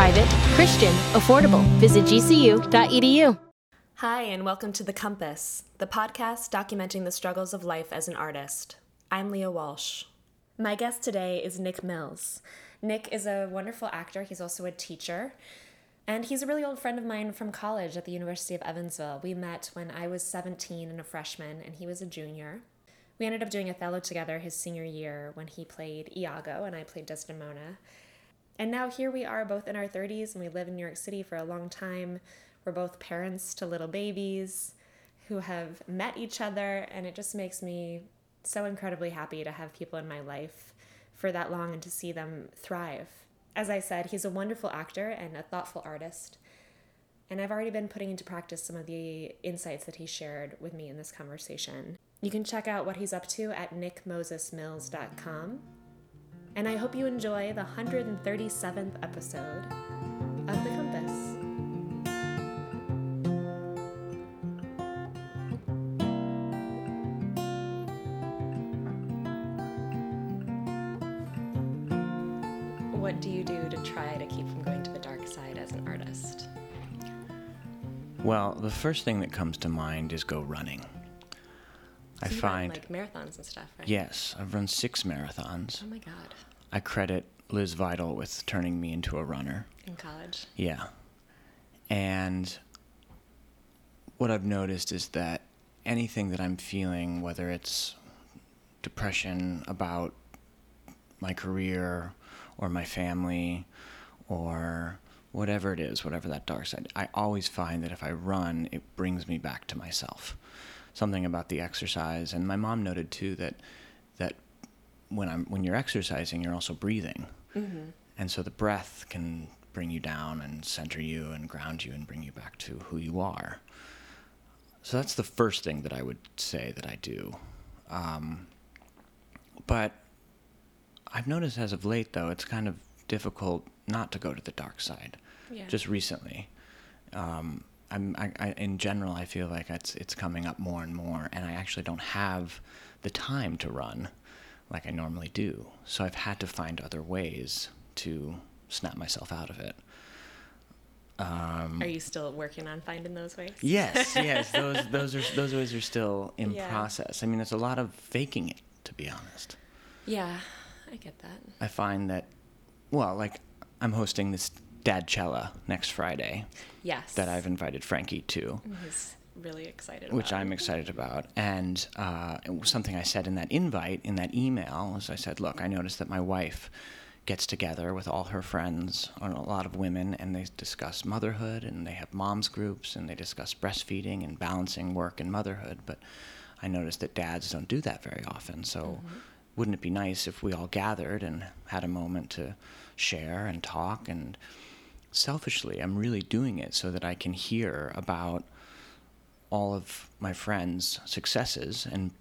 Private, Christian, affordable. Visit gcu.edu. Hi, and welcome to The Compass, the podcast documenting the struggles of life as an artist. I'm Leah Walsh. My guest today is Nick Mills. Nick is a wonderful actor, he's also a teacher, and he's a really old friend of mine from college at the University of Evansville. We met when I was 17 and a freshman, and he was a junior. We ended up doing Othello together his senior year when he played Iago and I played Desdemona. And now here we are, both in our 30s, and we live in New York City for a long time. We're both parents to little babies who have met each other, and it just makes me so incredibly happy to have people in my life for that long and to see them thrive. As I said, he's a wonderful actor and a thoughtful artist. And I've already been putting into practice some of the insights that he shared with me in this conversation. You can check out what he's up to at nickmosesmills.com. And I hope you enjoy the 137th episode of The Compass. What do you do to try to keep from going to the dark side as an artist? Well, the first thing that comes to mind is go running. I you run, find like marathons and stuff, right? yes, I've run six marathons. Oh my god. I credit Liz Vital with turning me into a runner. In college. Yeah. And what I've noticed is that anything that I'm feeling, whether it's depression about my career or my family or whatever it is, whatever that dark side, I always find that if I run, it brings me back to myself. Something about the exercise, and my mom noted too that that when I'm when you're exercising, you're also breathing, and so the breath can bring you down and center you and ground you and bring you back to who you are. So that's the first thing that I would say that I do. Um, but I've noticed as of late, though, it's kind of difficult not to go to the dark side. Yeah. Just recently, um, I'm, I, I, in general, I feel like it's it's coming up more and more, and I actually don't have the time to run like I normally do. So I've had to find other ways to snap myself out of it. Um, Are you still working on finding those ways? Yes, yes, those those are those ways are still in Yeah. process. I mean, it's a lot of faking it, to be honest. Yeah, I get that. I find that, well, like I'm hosting this Dadcella next Friday Yes. that I've invited Frankie to, He's really excited which. I'm excited about. And uh, something I said in that invite, in that email, is I said, look, I noticed that my wife gets together with all her friends, or a lot of women, and they discuss motherhood, and they have moms groups, and they discuss breastfeeding and balancing work and motherhood. But I noticed that dads don't do that very often. So wouldn't it be nice if we all gathered and had a moment to share and talk? And selfishly, I'm really doing it so that I can hear about all of my friends' successes and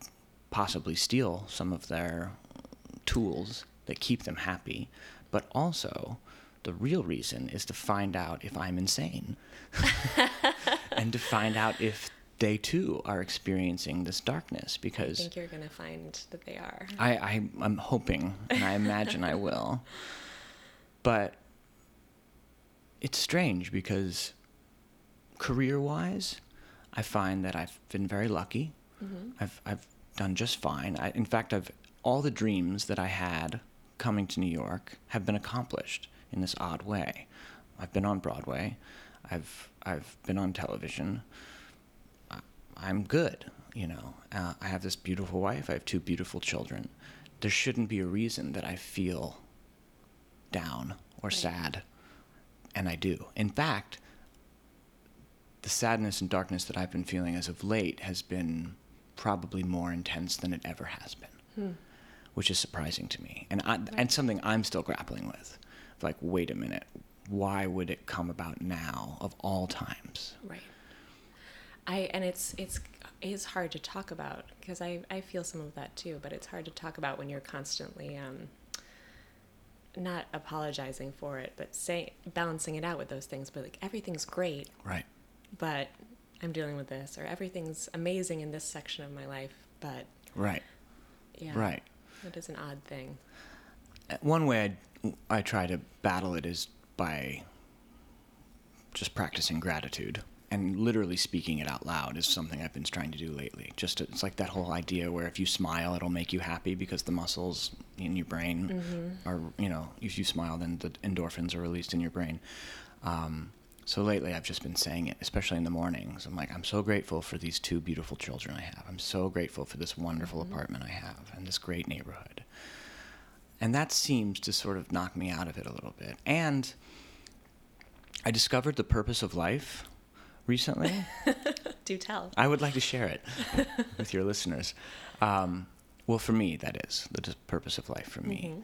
possibly steal some of their tools that keep them happy, but also the real reason is to find out if I'm insane and to find out if they too are experiencing this darkness because I think you're going to find that they are. I, I I'm hoping and I imagine I will. But it's strange because career wise, I find that I've been very lucky. I've I've done just fine. I, in fact, I've all the dreams that I had coming to New York have been accomplished in this odd way. I've been on Broadway. I've I've been on television. I- I'm good, you know. Uh, I have this beautiful wife. I have two beautiful children. There shouldn't be a reason that I feel down or sad, and I do. In fact, the sadness and darkness that I've been feeling as of late has been probably more intense than it ever has been, which is surprising to me, and I, and something I'm still grappling with. Like, wait a minute, why would it come about now of all times? Right. I and it's it's it's hard to talk about because I I feel some of that too, but it's hard to talk about when you're constantly um not apologizing for it, but saying balancing it out with those things, but like everything's great, Right. but I'm dealing with this or everything's amazing in this section of my life, but Right. yeah. Right. It is an odd thing. Uh, One way I, I try to battle it is by just practicing gratitude and literally speaking it out loud is something I've been trying to do lately. Just to, it's like that whole idea where if you smile, it'll make you happy because the muscles in your brain are, you know, if you smile, then the endorphins are released in your brain. Um, so lately, I've just been saying it, especially in the mornings. I'm like, I'm so grateful for these two beautiful children I have. I'm so grateful for this wonderful apartment I have and this great neighborhood. And that seems to sort of knock me out of it a little bit. And I discovered the purpose of life recently. Do tell. I would like to share it with your listeners. Um, well, for me, that is the purpose of life for me.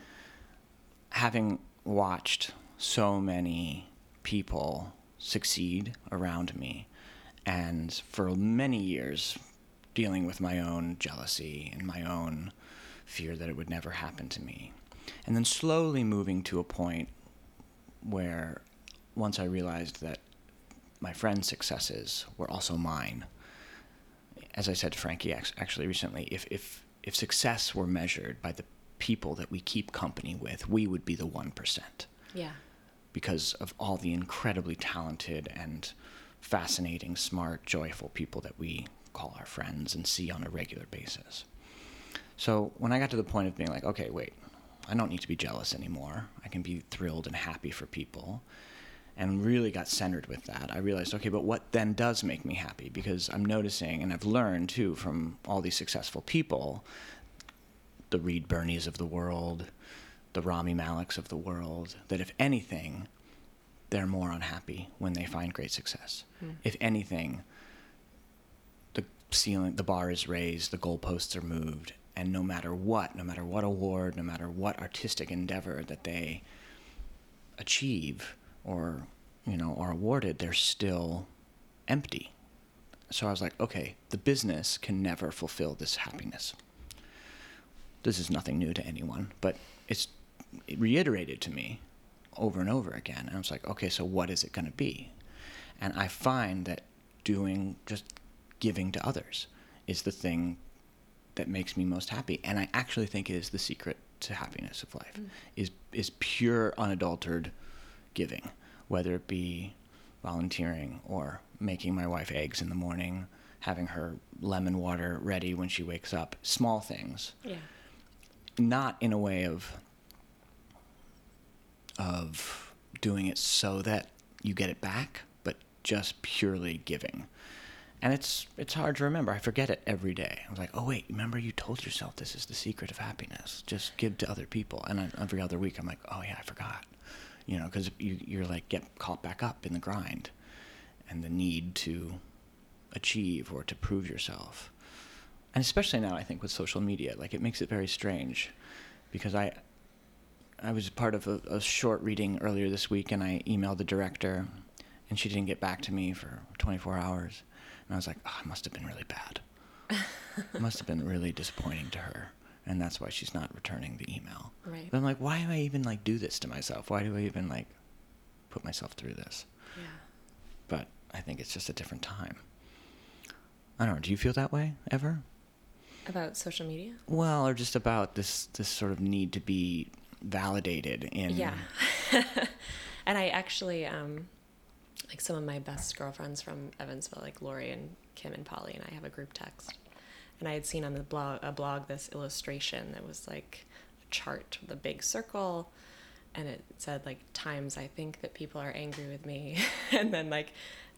Having watched so many people succeed around me, and for many years dealing with my own jealousy and my own fear that it would never happen to me, and then slowly moving to a point where once I realized that my friends' successes were also mine. As I said to Frankie actually recently, if, if, if success were measured by the people that we keep company with, we would be the 1% Yeah. because of all the incredibly talented and fascinating, smart, joyful people that we call our friends and see on a regular basis. So when I got to the point of being like, okay, wait, I don't need to be jealous anymore. I can be thrilled and happy for people. And really got centered with that. I realized, okay, but what then does make me happy? Because I'm noticing, and I've learned too from all these successful people, the Reed Birneys of the world, the Rami Maleks of the world, that if anything, they're more unhappy when they find great success. Hmm. If anything, the ceiling, the bar is raised, the goalposts are moved, and no matter what, no matter what award, no matter what artistic endeavor that they achieve or you know are awarded, they're still empty. So I was like, okay, the business can never fulfill this happiness. This is nothing new to anyone, but it's it reiterated to me over and over again. And I was like, okay, so what is it going to be? And I find that doing just giving to others is the thing that makes me most happy. And I actually think it is the secret to happiness of life mm. is is pure unadulterated giving, whether it be volunteering or making my wife eggs in the morning, having her lemon water ready when she wakes up, small things Yeah. not in a way of of doing it so that you get it back, but just purely giving. And it's it's hard to remember. I forget it every day. I was like, oh wait, remember you told yourself this is the secret of happiness. Just give to other people. And I, every other week, I'm like, oh yeah, I forgot. You know, because you you're like get caught back up in the grind, and the need to achieve or to prove yourself. And especially now I think with social media, like it makes it very strange, because I, I was part of a, a short reading earlier this week, and I emailed the director, and she didn't get back to me for 24 hours, and I was like, oh, it must have been really bad. it must have been really disappointing to her, and that's why she's not returning the email. Right. But I'm like, why do I even like do this to myself? Why do I even like put myself through this? Yeah. But I think it's just a different time. I don't know. Do you feel that way ever? About social media? Well, or just about this this sort of need to be validated in Yeah. and I actually, um, like some of my best girlfriends from Evansville, like Lori and Kim and Polly, and I have a group text. And I had seen on the blog a blog this illustration that was like a chart with a big circle, and it said like times I think that people are angry with me, and then like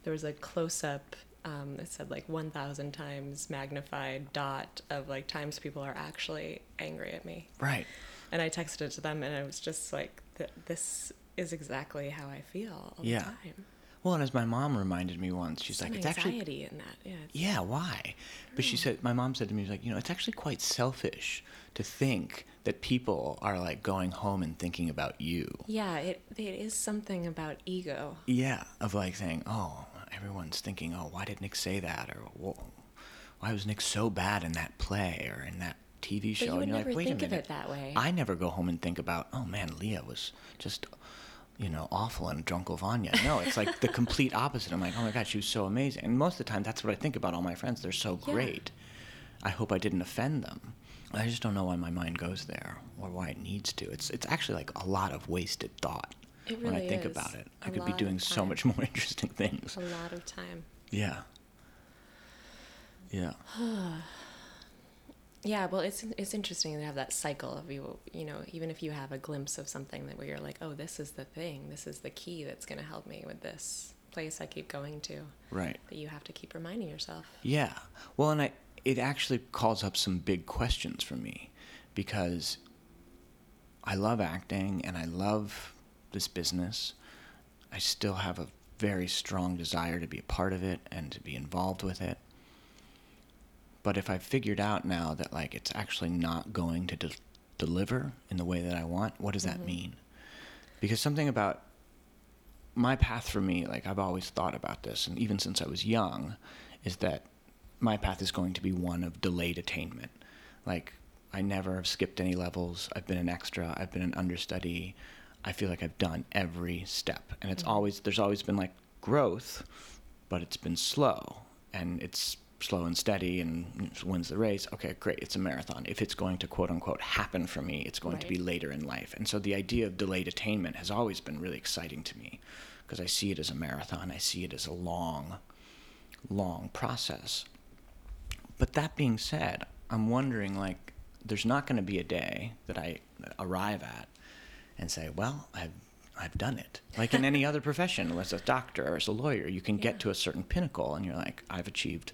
there was a close up. Um, it said like 1,000 times magnified dot of like times people are actually angry at me. right. And I texted it to them, and I was just like, th- "This is exactly how I feel all Yeah. the time." Well, and as my mom reminded me once, she's Some like, it's actually anxiety in that. Yeah. yeah, why? But she hmm. said, my mom said to me, like, you know, it's actually quite selfish to think that people are like going home and thinking about you. Yeah, it it is something about ego. Yeah, of like saying, oh, everyone's thinking, oh, why did Nick say that? Or "Whoa, why was Nick so bad in that play or in that TV show? you would and you're never like, wait think a of minute. it that way. I never go home and think about, oh man, Leah was just, you know, awful and Uncle Vanya. No, it's like the complete opposite. I'm like, oh my God, she was so amazing. And most of the time, that's what I think about all my friends. They're so Yeah. great. I hope I didn't offend them. I just don't know why my mind goes there or why it needs to. It's it's actually like a lot of wasted thought It when I think about it. I could be doing so much more interesting things. A lot of time. Yeah. Yeah. Yeah, well, it's it's interesting to have that cycle of you, you know, even if you have a glimpse of something that where you're like, oh, this is the thing, this is the key that's going to help me with this place I keep going to. Right. That you have to keep reminding yourself. Yeah. Well, and I it actually calls up some big questions for me because I love acting and I love this business. I still have a very strong desire to be a part of it and to be involved with it. But if I've figured out now that like it's actually not going to de- deliver in the way that I want, what does that mm-hmm. mean? Because something about my path for me, like I've always thought about this, and even since I was young, is that my path is going to be one of delayed attainment. Like I never have skipped any levels. I've been an extra. I've been an understudy. I feel like I've done every step, and it's mm-hmm. always there's always been like growth, but it's been slow, and it's slow and steady, and wins the race. Okay, great. It's a marathon. If it's going to quote unquote happen for me, it's going to be later in life. And so the idea of delayed attainment has always been really exciting to me because I see it as a marathon. I see it as a long, long process. But that being said, I'm wondering like, there's not going to be a day that I arrive at and say, well, I've, I've done it. Like in any other profession, as a doctor or as a lawyer, you can Yeah. get to a certain pinnacle and you're like, I've achieved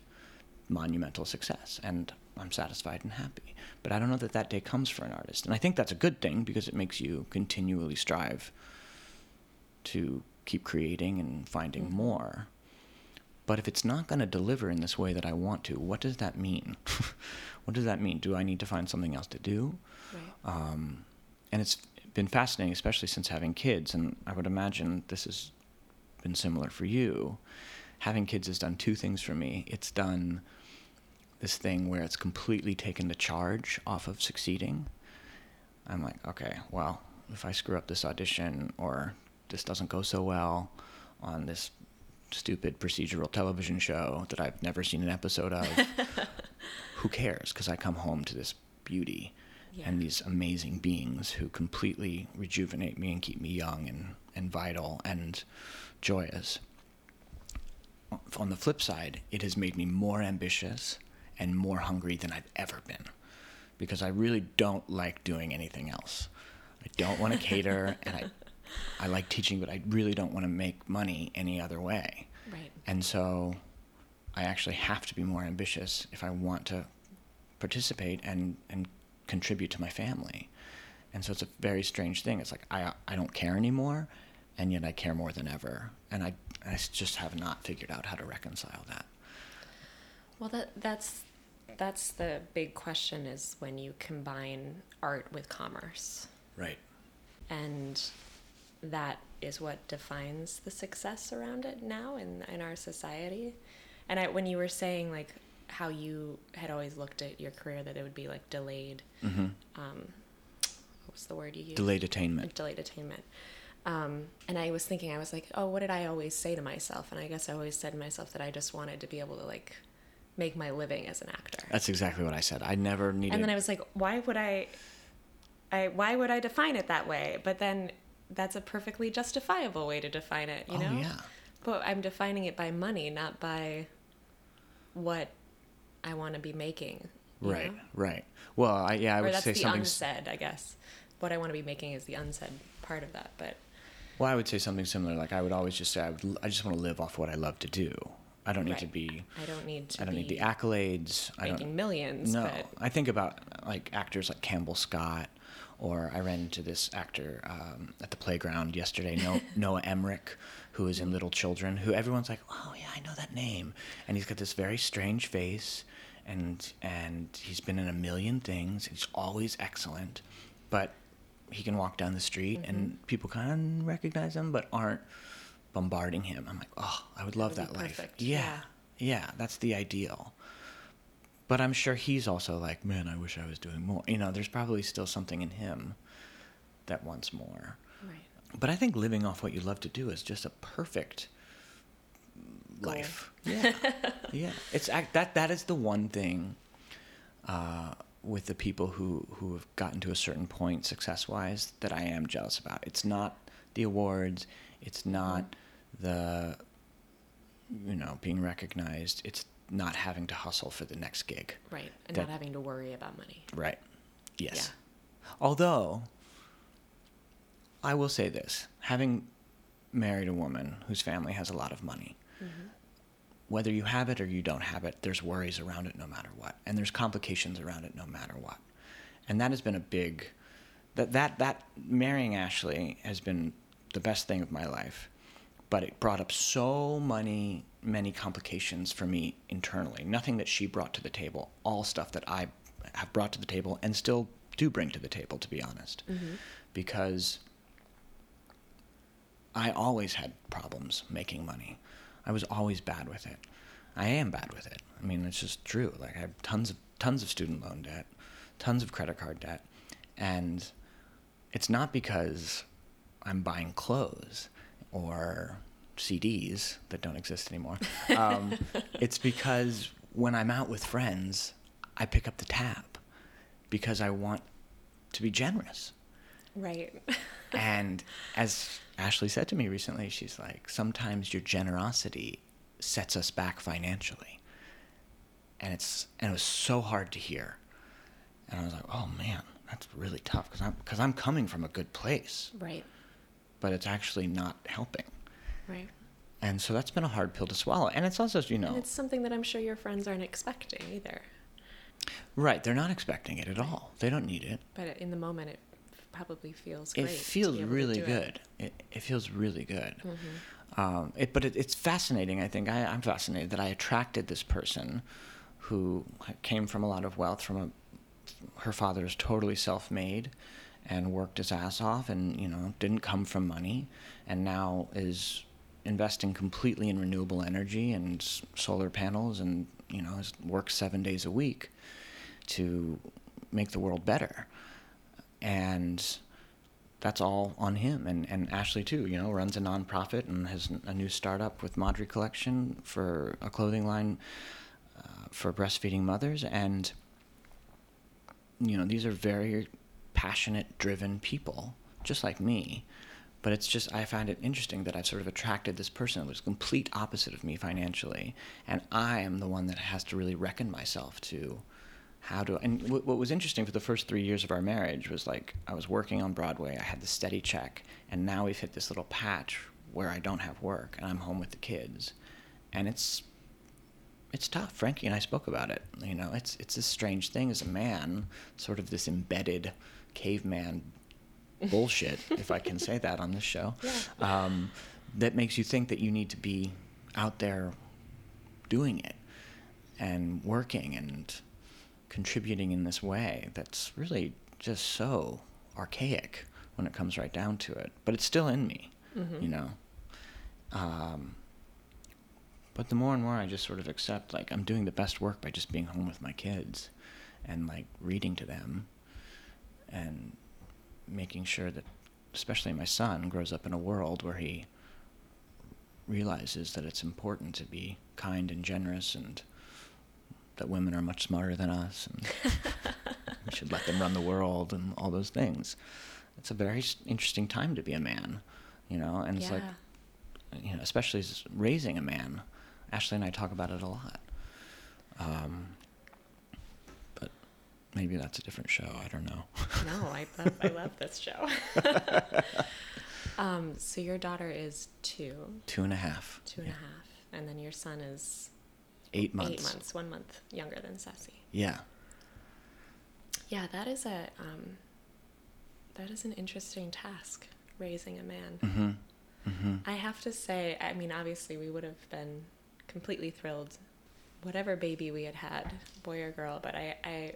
monumental success and I'm satisfied and happy. But I don't know that that day comes for an artist. And I think that's a good thing because it makes you continually strive to keep creating and finding Mm-hmm. more. But if it's not going to deliver in this way that I want to, what does that mean? what does that mean? Do I need to find something else to do? Right. Um, and it's been fascinating, especially since having kids. And I would imagine this has been similar for you. Having kids has done two things for me. It's done this thing where it's completely taken the charge off of succeeding. I'm like, okay, well, if I screw up this audition or this doesn't go so well on this stupid procedural television show that I've never seen an episode of, who cares? Because I come home to this beauty and these amazing beings who completely rejuvenate me and keep me young and, and vital and joyous. On the flip side, it has made me more ambitious and more hungry than I've ever been because I really don't like doing anything else. I don't want to cater and I I like teaching but I really don't want to make money any other way. Right. And so I actually have to be more ambitious if I want to participate and, and contribute to my family. And so it's a very strange thing. It's like I, I don't care anymore, and yet I care more than ever. And I, I just have not figured out how to reconcile that. Well, that that's that's the big question is when you combine art with commerce, Right. and that is what defines the success around it now in in our society. And I, when you were saying like how you had always looked at your career that it would be like delayed, Mm-hmm. um, what was the word you used? Delayed attainment. Delayed attainment. Um, and I was thinking, I was like, oh, what did I always say to myself? And I guess I always said to myself that I just wanted to be able to like make my living as an actor. That's exactly what I said. I never needed. and then I was like, why would I, I, why would I define it that way? But then that's a perfectly justifiable way to define it, you oh know? yeah. But I'm defining it by money, not by what I want to be making. Right. know? Right. Well, I, yeah, I or would that's say the something. unsaid, I guess. What I want to be making is the unsaid part of that. But Well, I would say something similar. Like I would always just say, I, would, I just want to live off what I love to do. I don't need to be. I don't need to I don't need the accolades. I don't. making millions. No, I think about like actors like Campbell Scott, or I ran into this actor um, at the playground yesterday, no, Noah Emmerich, who is in Little Children, who everyone's like, oh yeah, I know that name, and he's got this very strange face, and and he's been in a million things. He's always excellent, but he can walk down the street Mm-hmm. and people kind of recognize him, but aren't bombarding him. I'm like, oh, I would love would that life. perfect. Yeah, yeah, that's the ideal. But I'm sure he's also like, man, I wish I was doing more. You know, there's probably still something in him that wants more. Right. But I think living off what you love to do is just a perfect life. Yeah, yeah. It's act- that that is the one thing uh, with the people who who have gotten to a certain point success wise that I am jealous about. It's not the awards. It's not the you know being recognized. It's not having to hustle for the next gig. Right. And That- not having to worry about money. Right. Yes. Yeah. Although, I will say this having married a woman whose family has a lot of money, mm-hmm. Whether you have it or you don't have it, there's worries around it no matter what. And there's complications around it no matter what. And that has been a big. That, that, that marrying Ashley has been the best thing of my life, but it brought up so many, many complications for me internally. Nothing that she brought to the table, all stuff that I have brought to the table and still do bring to the table, to be honest. Mm-hmm. Because I always had problems making money. I was always bad with it. I am bad with it. I mean, it's just true. Like I have tons of tons of student loan debt, tons of credit card debt, and it's not because I'm buying clothes or CDs that don't exist anymore. Um, it's because when I'm out with friends, I pick up the tab because I want to be generous. Right. And as Ashley said to me recently, she's like, sometimes your generosity sets us back financially. And it's and it was so hard to hear. And I was like, oh man, that's really tough because I'm because I'm coming from a good place, right. but it's actually not helping. Right. And so that's been a hard pill to swallow. And it's also, you know, And it's something that I'm sure your friends aren't expecting either. right, they're not expecting it at all. They don't need it. But in the moment, it probably feels great. it feels be able to really do it. good. It. It, feels really good. Mm-hmm. Um, it, but it, it's fascinating. I think I, I'm fascinated that I attracted this person who came from a lot of wealth. From a, her father is totally self-made and worked his ass off, and you know didn't come from money, and now is investing completely in renewable energy and s- solar panels, and you know works seven days a week to make the world better and that's all on him and, and Ashley too. You know, runs a nonprofit and has a new startup with Madri Collection for a clothing line uh, for breastfeeding mothers. And you know, these are very passionate, driven people, just like me. But it's just I find it interesting that I've sort of attracted this person who's complete opposite of me financially, and I am the one that has to really reckon myself to how to and w- what was interesting for the first three years of our marriage was like i was working on broadway i had the steady check and now we've hit this little patch where i don't have work and i'm home with the kids. And it's it's tough. Frankie and i spoke about it. You know it's it's this strange thing as a man sort of this embedded caveman bullshit if i can say that on this show um, that makes you think that you need to be out there doing it and working and contributing in this way that's really just so archaic when it comes right down to it. But it's still in me, you know. Um, but the more and more I just sort of accept, like, I'm doing the best work by just being home with my kids and, like, reading to them and making sure that, especially my son, grows up in a world where he realizes that it's important to be kind and generous and that women are much smarter than us and we should let them run the world and all those things. It's a very interesting time to be a man, you know, and it's like, you know, especially raising a man. Ashley and I talk about it a lot. Um, but maybe that's a different show. I don't know. no, I love, I love this show. um, so your daughter is two, Two and a half. two and a half, and then your son is Eight months. eight months, one month younger than Sassy. Yeah. Yeah, that is a um, that is an interesting task, raising a man. hmm I have to say, I mean, obviously, we would have been completely thrilled, whatever baby we had had, boy or girl. But I, I,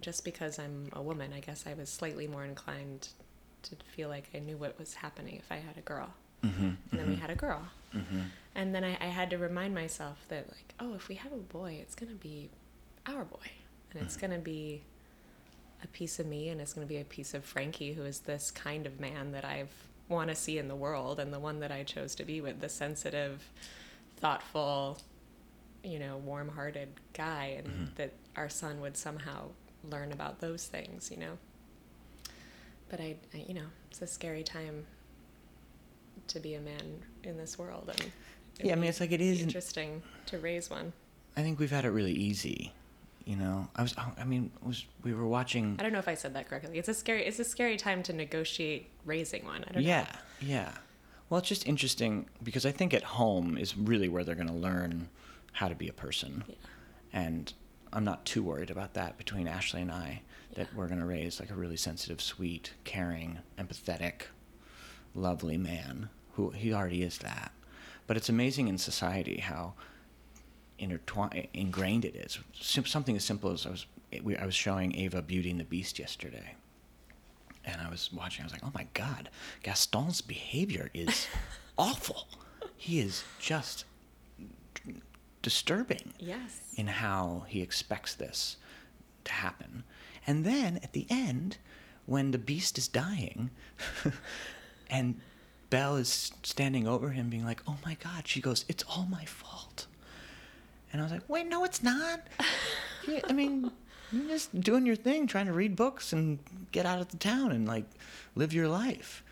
just because I'm a woman, I guess I was slightly more inclined to feel like I knew what was happening if I had a girl. Mm-hmm. And then we had a girl. Mm-hmm. And then I, I had to remind myself that, like, oh, if we have a boy, it's going to be our boy. And it's going to be a piece of me and it's going to be a piece of Frankie, who is this kind of man that I've want to see in the world and the one that I chose to be with, the sensitive, thoughtful, you know, warm-hearted guy and Mm-hmm. that our son would somehow learn about those things, you know. But I, I you know, it's a scary time to be a man in this world and Yeah, I mean, it's like it is- interesting to raise one. I think we've had it really easy. You know, I was. I mean, was we were watching. I don't know if I said that correctly. It's a scary it's a scary time to negotiate raising one. I don't Yeah, know. yeah. Well, it's just interesting because I think at home is really where they're going to learn how to be a person. Yeah. And I'm not too worried about that between Ashley and I that Yeah. we're going to raise like a really sensitive, sweet, caring, empathetic, lovely man who he already is that. But it's amazing in society how intertwined, ingrained it is. Something as simple as I was, we, I was showing Ava Beauty and the Beast yesterday, and I was watching. I was like, "Oh my God, Gaston's behavior is awful. He is just disturbing Yes. in how he expects this to happen. And then at the end, when the beast is dying, and Belle is standing over him, being like, "Oh my God," she goes, "It's all my fault." And I was like, "Wait, no, it's not. I mean, you're just doing your thing, trying to read books and get out of the town and like live your life."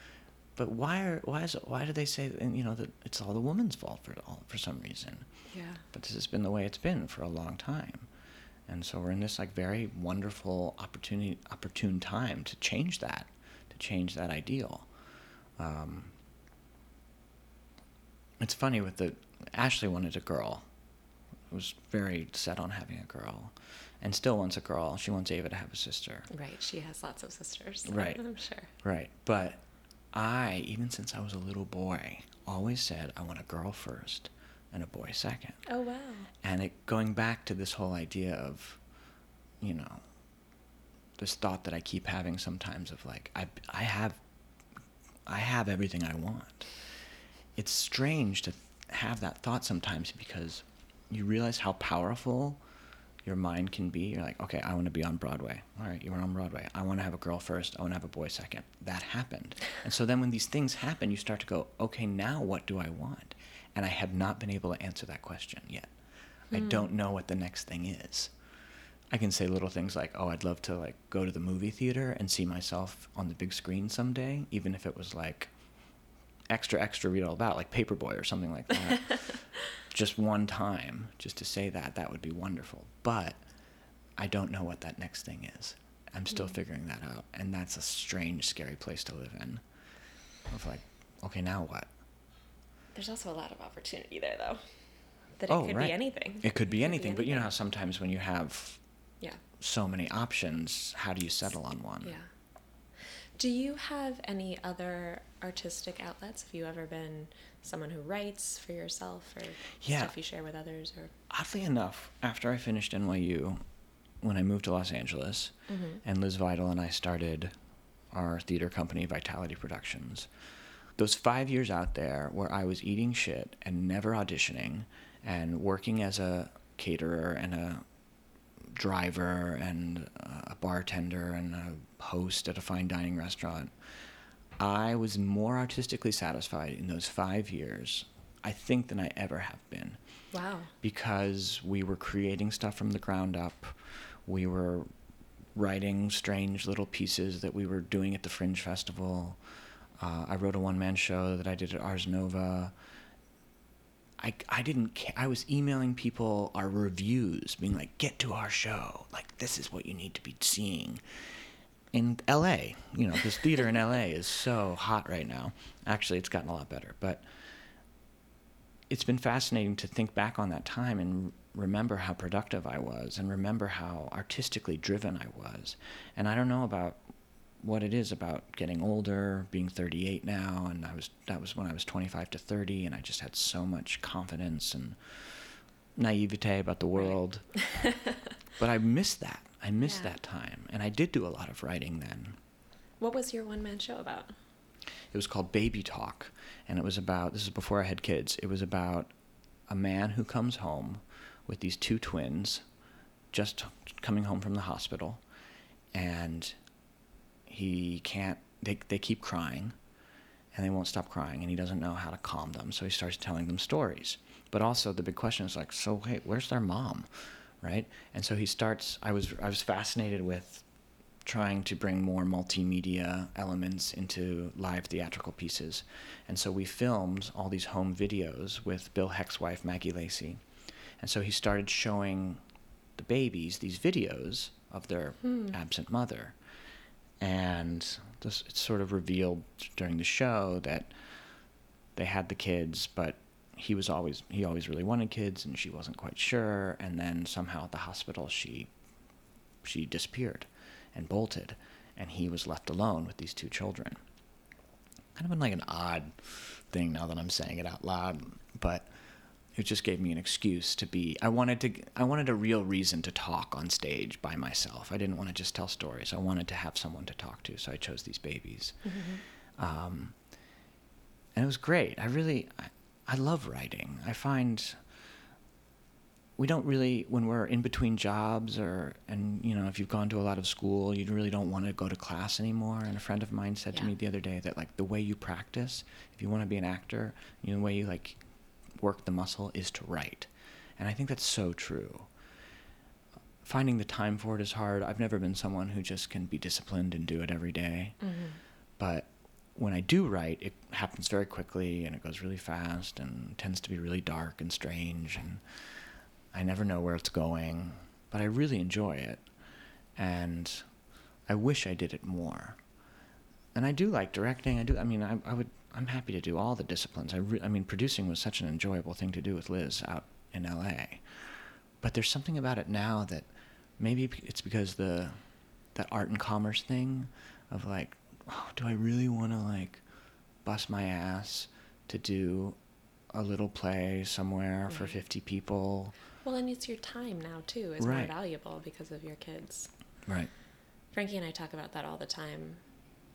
But why are why is it, why do they say and you know that it's all the woman's fault for all for some reason? Yeah. but this has been the way it's been for a long time and so we're in this like very wonderful opportunity opportune time to change that to change that ideal um, it's funny with the ashley wanted a girl was very set on having a girl and still wants a girl she wants ava to have a sister Right. She has lots of sisters. Right. I'm sure. Right. But I, even since I was a little boy, always said I want a girl first and a boy second. Oh wow. And it going back to this whole idea of, you know, this thought that I keep having sometimes of like I I have have everything I want. It's strange to have that thought sometimes because you realize how powerful your mind can be. You're like, okay, I want to be on Broadway. All right, you were on Broadway. I want to have a girl first. I want to have a boy second. That happened. And so then when these things happen, you start to go, okay, now what do I want? And I have not been able to answer that question yet. I hmm. don't know what the next thing is. I can say little things like, "Oh, I'd love to like go to the movie theater and see myself on the big screen someday, even if it was like extra extra read all about like Paperboy or something like that." just one time, just to say that, that would be wonderful. But I don't know what that next thing is. I'm still mm. figuring that out, and that's a strange, scary place to live in. Of like, okay, now what? There's also a lot of opportunity there, though. That it oh, could right. be anything. It could be anything, but you know how sometimes when you have Yeah. so many options, how do you settle on one? Yeah. Do you have any other artistic outlets? Have you ever been someone who writes for yourself or Yeah. stuff you share with others or Oddly enough, after I finished NYU, when I moved to Los Angeles, mm-hmm. and Liz Vital and I started our theater company, Vitality Productions, those five years out there where I was eating shit and never auditioning and working as a caterer and a driver and a bartender and a host at a fine dining restaurant, I was more artistically satisfied in those five years, I think, than I ever have been Wow. because we were creating stuff from the ground up. We were writing strange little pieces that we were doing at the Fringe Festival. Uh, I wrote a one man show that I did at Ars Nova. I, I didn't ca- I was emailing people our reviews, being like, get to our show. Like, this is what you need to be seeing. In LA, you know, because theater in LA is so hot right now. Actually, it's gotten a lot better. But it's been fascinating to think back on that time and remember how productive I was and remember how artistically driven I was. And I don't know about what it is about getting older, being 38 now, and I was that was when I was 25 to 30, and I just had so much confidence and naivete about the world. but I miss that. I missed Yeah. that time, and I did do a lot of writing then. What was your one man show about? It was called Baby Talk, and it was about this is before I had kids. It was about a man who comes home with these two twins, just coming home from the hospital, and he can't. They they keep crying, and they won't stop crying, and he doesn't know how to calm them. So he starts telling them stories. But also the big question is like, so hey, where's their mom, right? And so he starts. I was I was fascinated with trying to bring more multimedia elements into live theatrical pieces. And so we filmed all these home videos with Bill Heck's wife, Maggie Lacey. And so he started showing the babies these videos of their hmm. absent mother. And this, it sort of revealed during the show that they had the kids, but he was always he always really wanted kids and she wasn't quite sure and then somehow at the hospital she she disappeared and bolted, and he was left alone with these two children. Kind of been like an odd thing now that I'm saying it out loud, but it just gave me an excuse to be. I wanted to. I wanted a real reason to talk on stage by myself. I didn't want to just tell stories. I wanted to have someone to talk to, so I chose these babies. Um, and it was great. I really, I, I love writing. I find we don't really when we're in between jobs or and you know if you've gone to a lot of school you really don't want to go to class anymore. And a friend of mine said to me the other day that like the way you practice if you want to be an actor you know the way you like work the muscle is to write. And i think that's so true. Finding the time for it is hard. I've never been someone who just can be disciplined and do it every day. Mm-hmm. but when i do write it happens very quickly and it goes really fast and tends to be really dark and strange and I never know where it's going, but I really enjoy it. And I wish I did it more. And I do like directing. I do. I mean, I, I would. I'm happy to do all the disciplines. I. Re, I mean, producing was such an enjoyable thing to do with Liz out in L.A. But there's something about it now that maybe it's because the that art and commerce thing of like, oh, do I really want to like bust my ass to do a little play somewhere for 50 people? Well, and it's your time now too is Right. more valuable because of your kids. Right. Frankie and I talk about that all the time.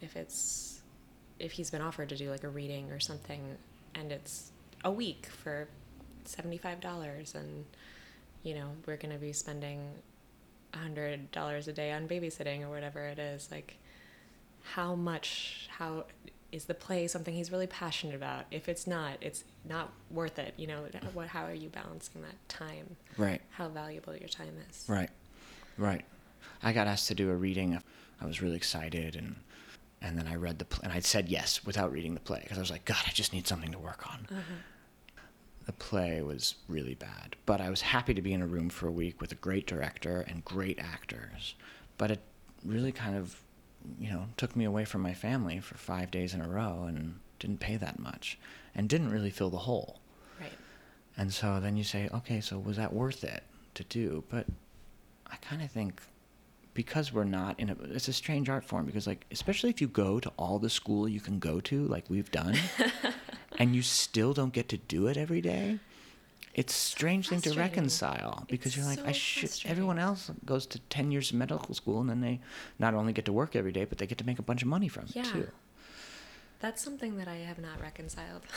If it's if he's been offered to do like a reading or something, and it's a week for seventy five dollars, and you know we're gonna be spending hundred dollars a day on babysitting or whatever it is, like how much how is the play something he's really passionate about? If it's not, it's not worth it. You know, what? How are you balancing that time? Right. How valuable your time is? Right. Right. I got asked to do a reading. I was really excited and and then I read the play and I said yes without reading the play because I was like, God, I just need something to work on. Uh-huh. The play was really bad, but I was happy to be in a room for a week with a great director and great actors. But it really kind of, you know, took me away from my family for five days in a row and didn't pay that much and didn't really fill the hole. Right. And so then you say, okay, so was that worth it to do? But I kind of think because we're not in a, it's a strange art form because like, especially if you go to all the school you can go to, like we've done, and you still don't get to do it every day. It's a strange thing to reconcile because It's you're like, I should. Everyone else goes to ten years of medical school, and then they not only get to work every day, but they get to make a bunch of money from Yeah. it too. That's something that I have not reconciled.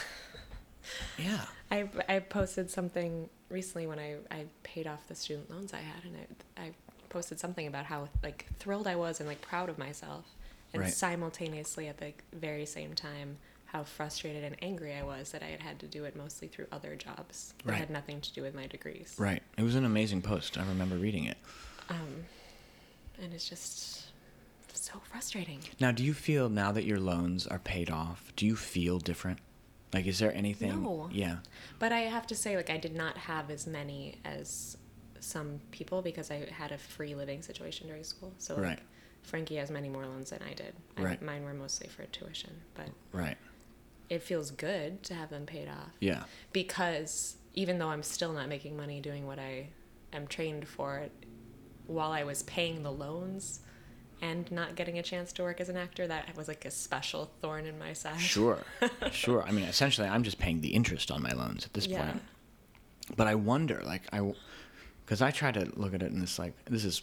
Yeah. I, I posted something recently when I, I paid off the student loans I had, and I, I posted something about how like thrilled I was and like proud of myself, and Right. simultaneously at the very same time how frustrated and angry I was that I had had to do it mostly through other jobs that Right. had nothing to do with my degrees. Right. It was an amazing post. I remember reading it. Um, and it's just so frustrating. Now, do you feel now that your loans are paid off, do you feel different? Like, is there anything? No. Yeah. But I have to say, like, I did not have as many as some people because I had a free living situation during school. So, like, Right. Frankie has many more loans than I did. I, Right. Mine were mostly for tuition, but Right. It feels good to have them paid off Yeah. because even though I'm still not making money doing what I am trained for, while I was paying the loans, and not getting a chance to work as an actor, that was like a special thorn in my side. Sure, sure. I mean, essentially, I'm just paying the interest on my loans at this Yeah. point. But I wonder, like, I, because I try to look at it in this like this is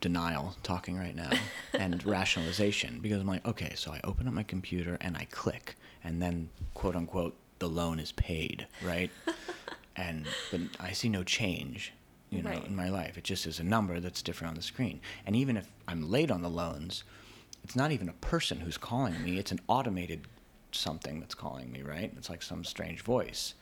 denial talking right now and rationalization because I'm like, okay, so I open up my computer and I click, and then quote unquote the loan is paid, right? and but I see no change, you know, Right. in my life. It just is a number that's different on the screen. And even if I'm late on the loans, it's not even a person who's calling me; it's an automated something that's calling me, right? It's like some strange voice.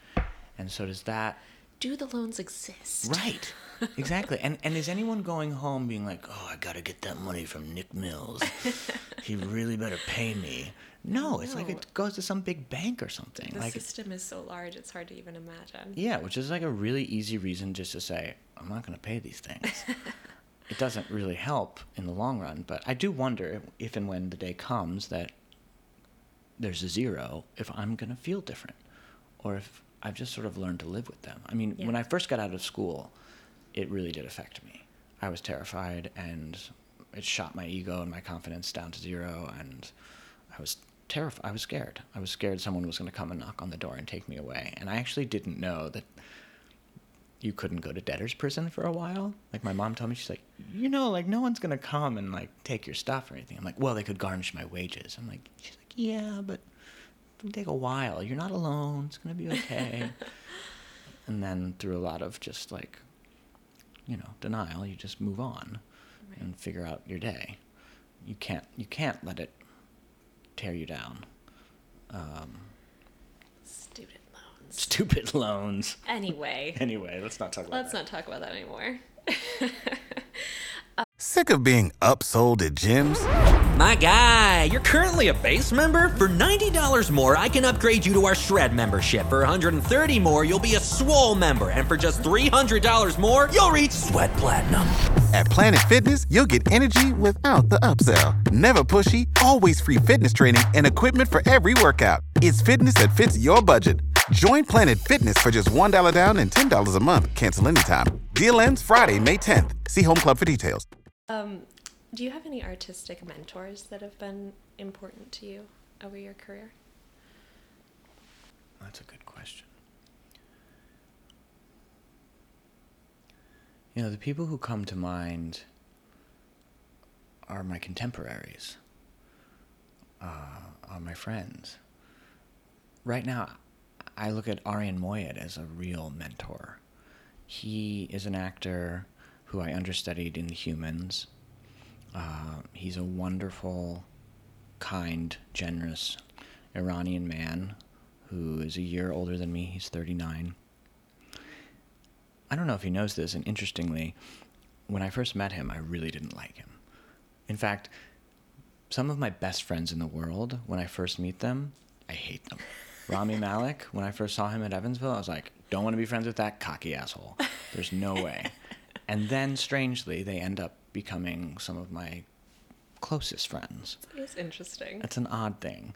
And so does that Do the loans exist? Right. Exactly. And and is anyone going home being like, "Oh, I got to get that money from Nick Mills. he really better pay me." No, it's like it goes to some big bank or something. The like system is so large, it's hard to even imagine. yeah, which is like a really easy reason just to say, "I'm not going to pay these things." it doesn't really help in the long run, but I do wonder if and when the day comes that there's a zero, if I'm going to feel different or if I've just sort of learned to live with them. I mean, when I first got out of school, it really did affect me. I was terrified and it shot my ego and my confidence down to zero and I was terrified. I was scared. I was scared someone was going to come and knock on the door and take me away. And I actually didn't know that you couldn't go to debtor's prison for a while. Like my mom told me, she's like, you know, like no one's gonna come and like take your stuff or anything. I'm like, well, they could garnish my wages. I'm like, she's like, yeah, but it'll take a while. You're not alone. It's gonna be okay. and then through a lot of just like, you know, denial, you just move on and figure out your day. You can't you can't let it tear you down. Um, Student loans. stupid loans. Anyway, Anyway, let's not talk about let's that. not talk about that anymore. Sick of being upsold at gyms? My guy, you're currently a base member. For $90 more, I can upgrade you to our Shred membership. For 130 more, you'll be a Swole member. And for just $300 more, you'll reach Sweat Platinum. At Planet Fitness, you'll get energy without the upsell. Never pushy, always free fitness training and equipment for every workout. It's fitness that fits your budget. Join Planet Fitness for just $1 down and $10 a month. Cancel anytime. Deal ends Friday, May 10th. See Home Club for details. Um, do you have any artistic mentors that have been important to you over your career? That's a good question. You know, the people who come to mind are my contemporaries, uh, are my friends. Right now, I look at Arian Moayed as a real mentor. He is an actor who I understudied in The Humans. Uh, he's a wonderful, kind, generous Iranian man who is a year older than me. He's 39. I don't know if he knows this, and interestingly, when I first met him, I really didn't like him. In fact, some of my best friends in the world, when I first meet them, I hate them. Rami Malek, when I first saw him at Evansville, I was like, don't want to be friends with that cocky asshole. There's no way. And then, strangely, they end up becoming some of my closest friends. It's interesting. That's an odd thing.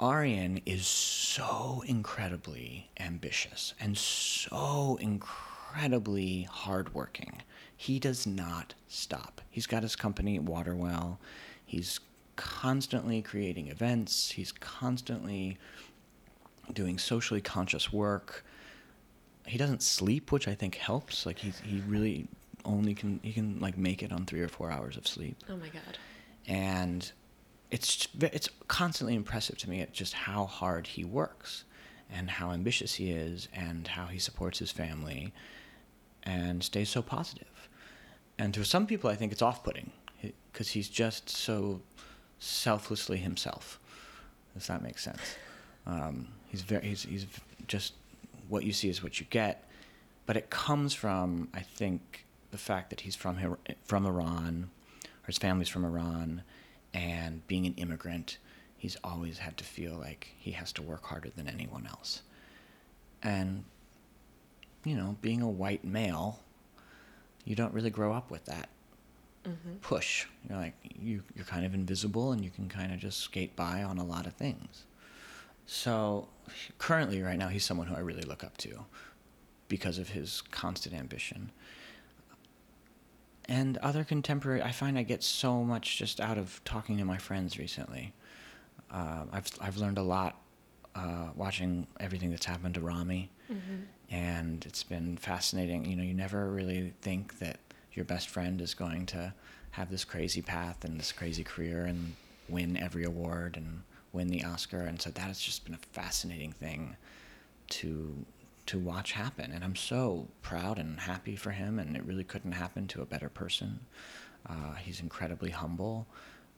Arian is so incredibly ambitious and so incredibly hardworking. He does not stop. He's got his company, Waterwell. He's constantly creating events. He's constantly doing socially conscious work. He doesn't sleep, which I think helps. Like he he really only can he can like make it on three or four hours of sleep Oh my god. and it's it's constantly impressive to me at just how hard he works and how ambitious he is and how he supports his family and stays so positive. and to some people i think it's off-putting because he's just so selflessly himself if that makes sense um, he's very he's, he's just what you see is what you get but it comes from i think the fact that he's from from iran or his family's from iran and being an immigrant he's always had to feel like he has to work harder than anyone else. And you know being a white male you don't really grow up with that mm-hmm. push. You're like you, you're kind of invisible and you can kind of just skate by on a lot of things. So currently right now he's someone who i really look up to because of his constant ambition and other contemporary, I find I get so much just out of talking to my friends recently. Uh, I've I've learned a lot uh, watching everything that's happened to Rami, and it's been fascinating. You know, you never really think that your best friend is going to have this crazy path and this crazy career and win every award and win the Oscar, and so that has just been a fascinating thing to to watch happen. And i'm so proud and happy for him and it really couldn't happen to a better person. Uh, he's incredibly humble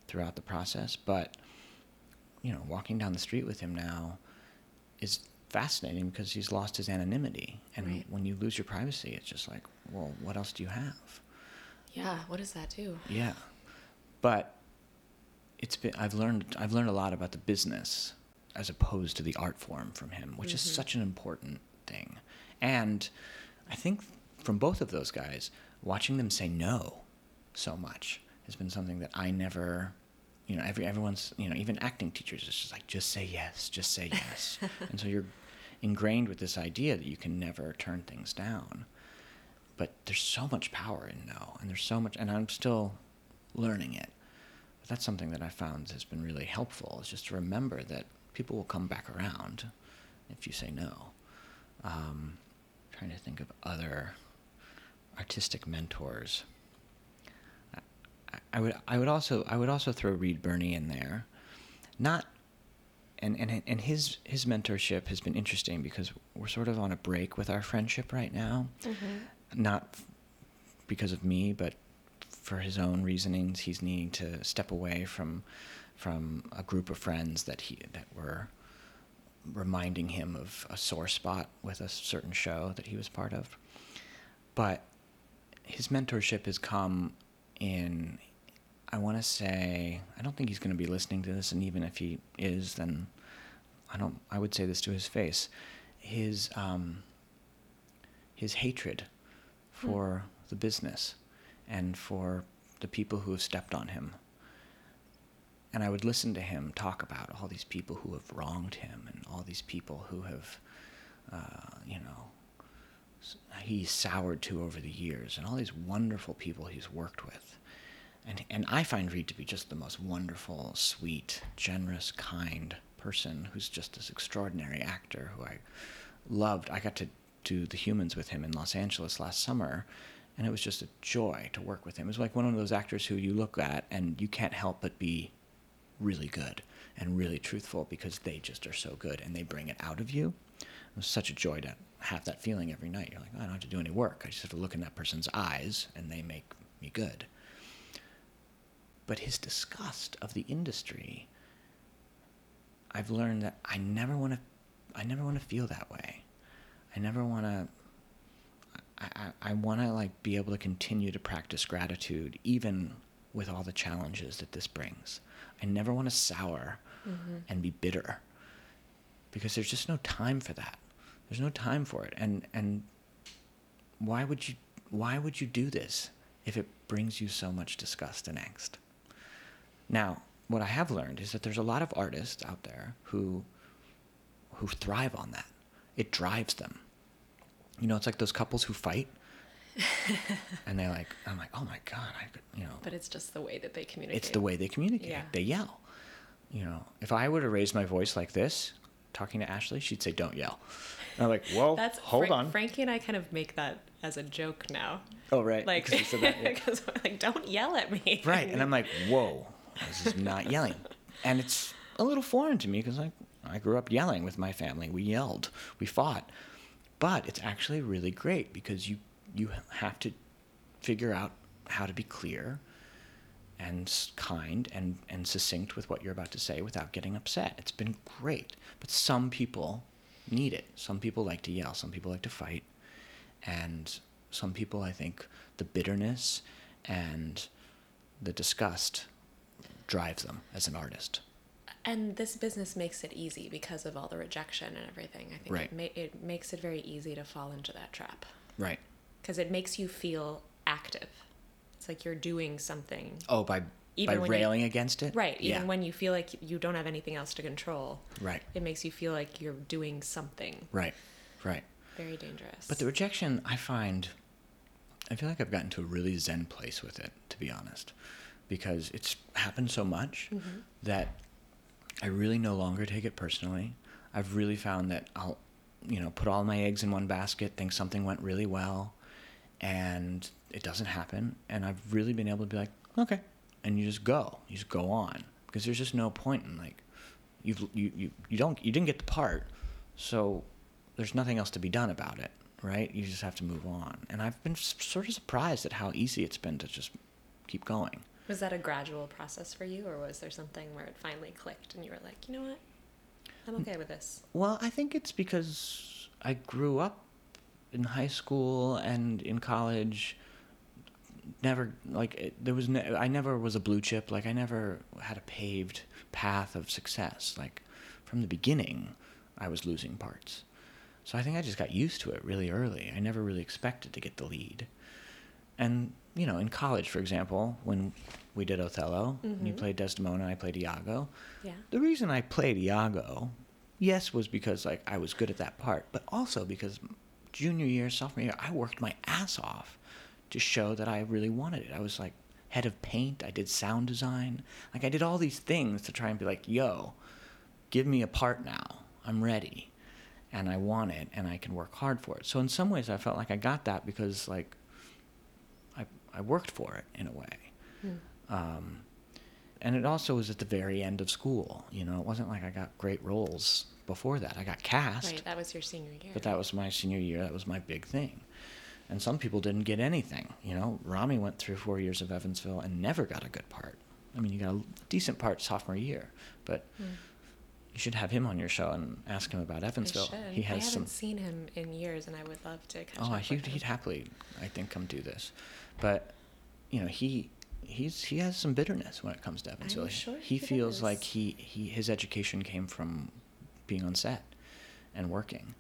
throughout the process but you know walking down the street with him now is fascinating because he's lost his anonymity. And Right. when you lose your privacy it's just like well what else do you have? Yeah, what does that do? yeah, but it's been I've learned I've learned a lot about the business as opposed to the art form from him, which is such an important And I think from both of those guys, watching them say no so much has been something that I never you know, every everyone's you know, even acting teachers is just like just say yes, just say yes. and so you're ingrained with this idea that you can never turn things down. But there's so much power in no and there's so much and i'm still learning it. But that's something that i found has been really helpful is just to remember that people will come back around if you say no um, trying to think of other artistic mentors. I, I would I would also I would also throw Reed Birney in there, not, and and and his his mentorship has been interesting because we're sort of on a break with our friendship right now, not because of me, but for his own reasonings. He's needing to step away from from a group of friends that he that were reminding him of a sore spot with a certain show that he was part of. But his mentorship has come in I want to say I don't think he's going to be listening to this and even if he is then I don't I would say this to his face. His um his hatred for the business and for the people who have stepped on him and I would listen to him talk about all these people who have wronged him and all these people who have uh, you know he's soured to over the years and all these wonderful people he's worked with. And, and I find Reed to be just the most wonderful, sweet, generous, kind person who's just this extraordinary actor who I loved. I got to do The Humans with him in Los Angeles last summer, and it was just a joy to work with him. It was like one of those actors who you look at and you can't help but be really good and really truthful because they just are so good and they bring it out of you. It was such a joy to have that feeling every night. You're like, "Oh, I don't have to do any work. I just have to look in that person's eyes and they make me good. But his disgust of the industry, I've learned that I never want to, I never want to feel that way. I never want to. I, I, want to like be able to continue to practice gratitude even with all the challenges that this brings. I never want to sour mm-hmm. and be bitter because there's just no time for that. There's no time for it. And and why would you why would you do this if it brings you so much disgust and angst? Now, what I have learned is that there's a lot of artists out there who who thrive on that. It drives them. You know, it's like those couples who fight. And they're like, I'm like, oh my god, I could, you know, But it's just the way that they communicate. it's the way they communicate. Yeah. They yell. You know, if I were to raise my voice like this, talking to Ashley, she'd say, "Don't yell." And I'm like, "Well, That's hold Fra- on." Frankie and I kind of make that as a joke now. oh, right. Like, because said that, yeah. we're like, don't yell at me. right, and I'm like, "Whoa, this is not yelling," and it's a little foreign to me because I I grew up yelling with my family. We yelled, we fought, but it's actually really great because you you have to figure out how to be clear and kind and, and succinct with what you're about to say without getting upset. It's been great. But some people need it. Some people like to yell. Some people like to fight. And some people, I think, the bitterness and the disgust drives them as an artist. And this business makes it easy because of all the rejection and everything. I think Right. it, ma- it makes it very easy to fall into that trap Right. Because it makes you feel active. It's like you're doing something. Oh, by Even by when you- railing against it? Right. Even yeah. when you feel like you don't have anything else to control, Right. it makes you feel like you're doing something Right. Right. very dangerous. But the rejection, I find, I feel like I've gotten to a really zen place with it, to be honest, because it's happened so much mm-hmm. that I really no longer take it personally. I've really found that I'll, you know, put all my eggs in one basket, think something went really well, and it doesn't happen. And I've really been able to be like, okay, and you just go, you just go on, because there's just no point in like, you've you you you don't you didn't get the part, so there's nothing else to be done about it, right? You just have to move on. And I've been sort of surprised at how easy it's been to just keep going. Was that a gradual process for you, or was there something where it finally clicked and you were like, you know what? I'm okay with this. Well, I think it's because I grew up in high school and in college. Never like it, there was. Ne- I never was a blue chip. Like I never had a paved path of success. Like from the beginning, I was losing parts. So I think I just got used to it really early. I never really expected to get the lead. And you know, in college, for example, when we did Othello, and you mm-hmm. played Desdemona, I played Iago. Yeah. The reason I played Iago, yes, was because like I was good at that part, but also because junior year, sophomore year, I worked my ass off to show that I really wanted it. I was like head of paint, I did sound design, like I did all these things to try and be like, yo, give me a part now. I'm ready. And I want it and I can work hard for it. So in some ways I felt like I got that because like I I worked for it in a way. Um, and it also was at the very end of school. You know, it wasn't like I got great roles before that. I got cast, Right, that was your senior year. but that was my senior year. That was my big thing. And some people didn't get anything. You know, Rami went through four years of Evansville and never got a good part. I mean, you got a decent part sophomore year, but hmm. you should have him on your show and ask him about Evansville. He has I haven't some. seen him in years, and I would love to catch Oh, he'd, he'd happily, I think, come do this. But you know, he he's he has some bitterness when it comes to Evansville. sure he he feels like he, he his education came from being on set and working,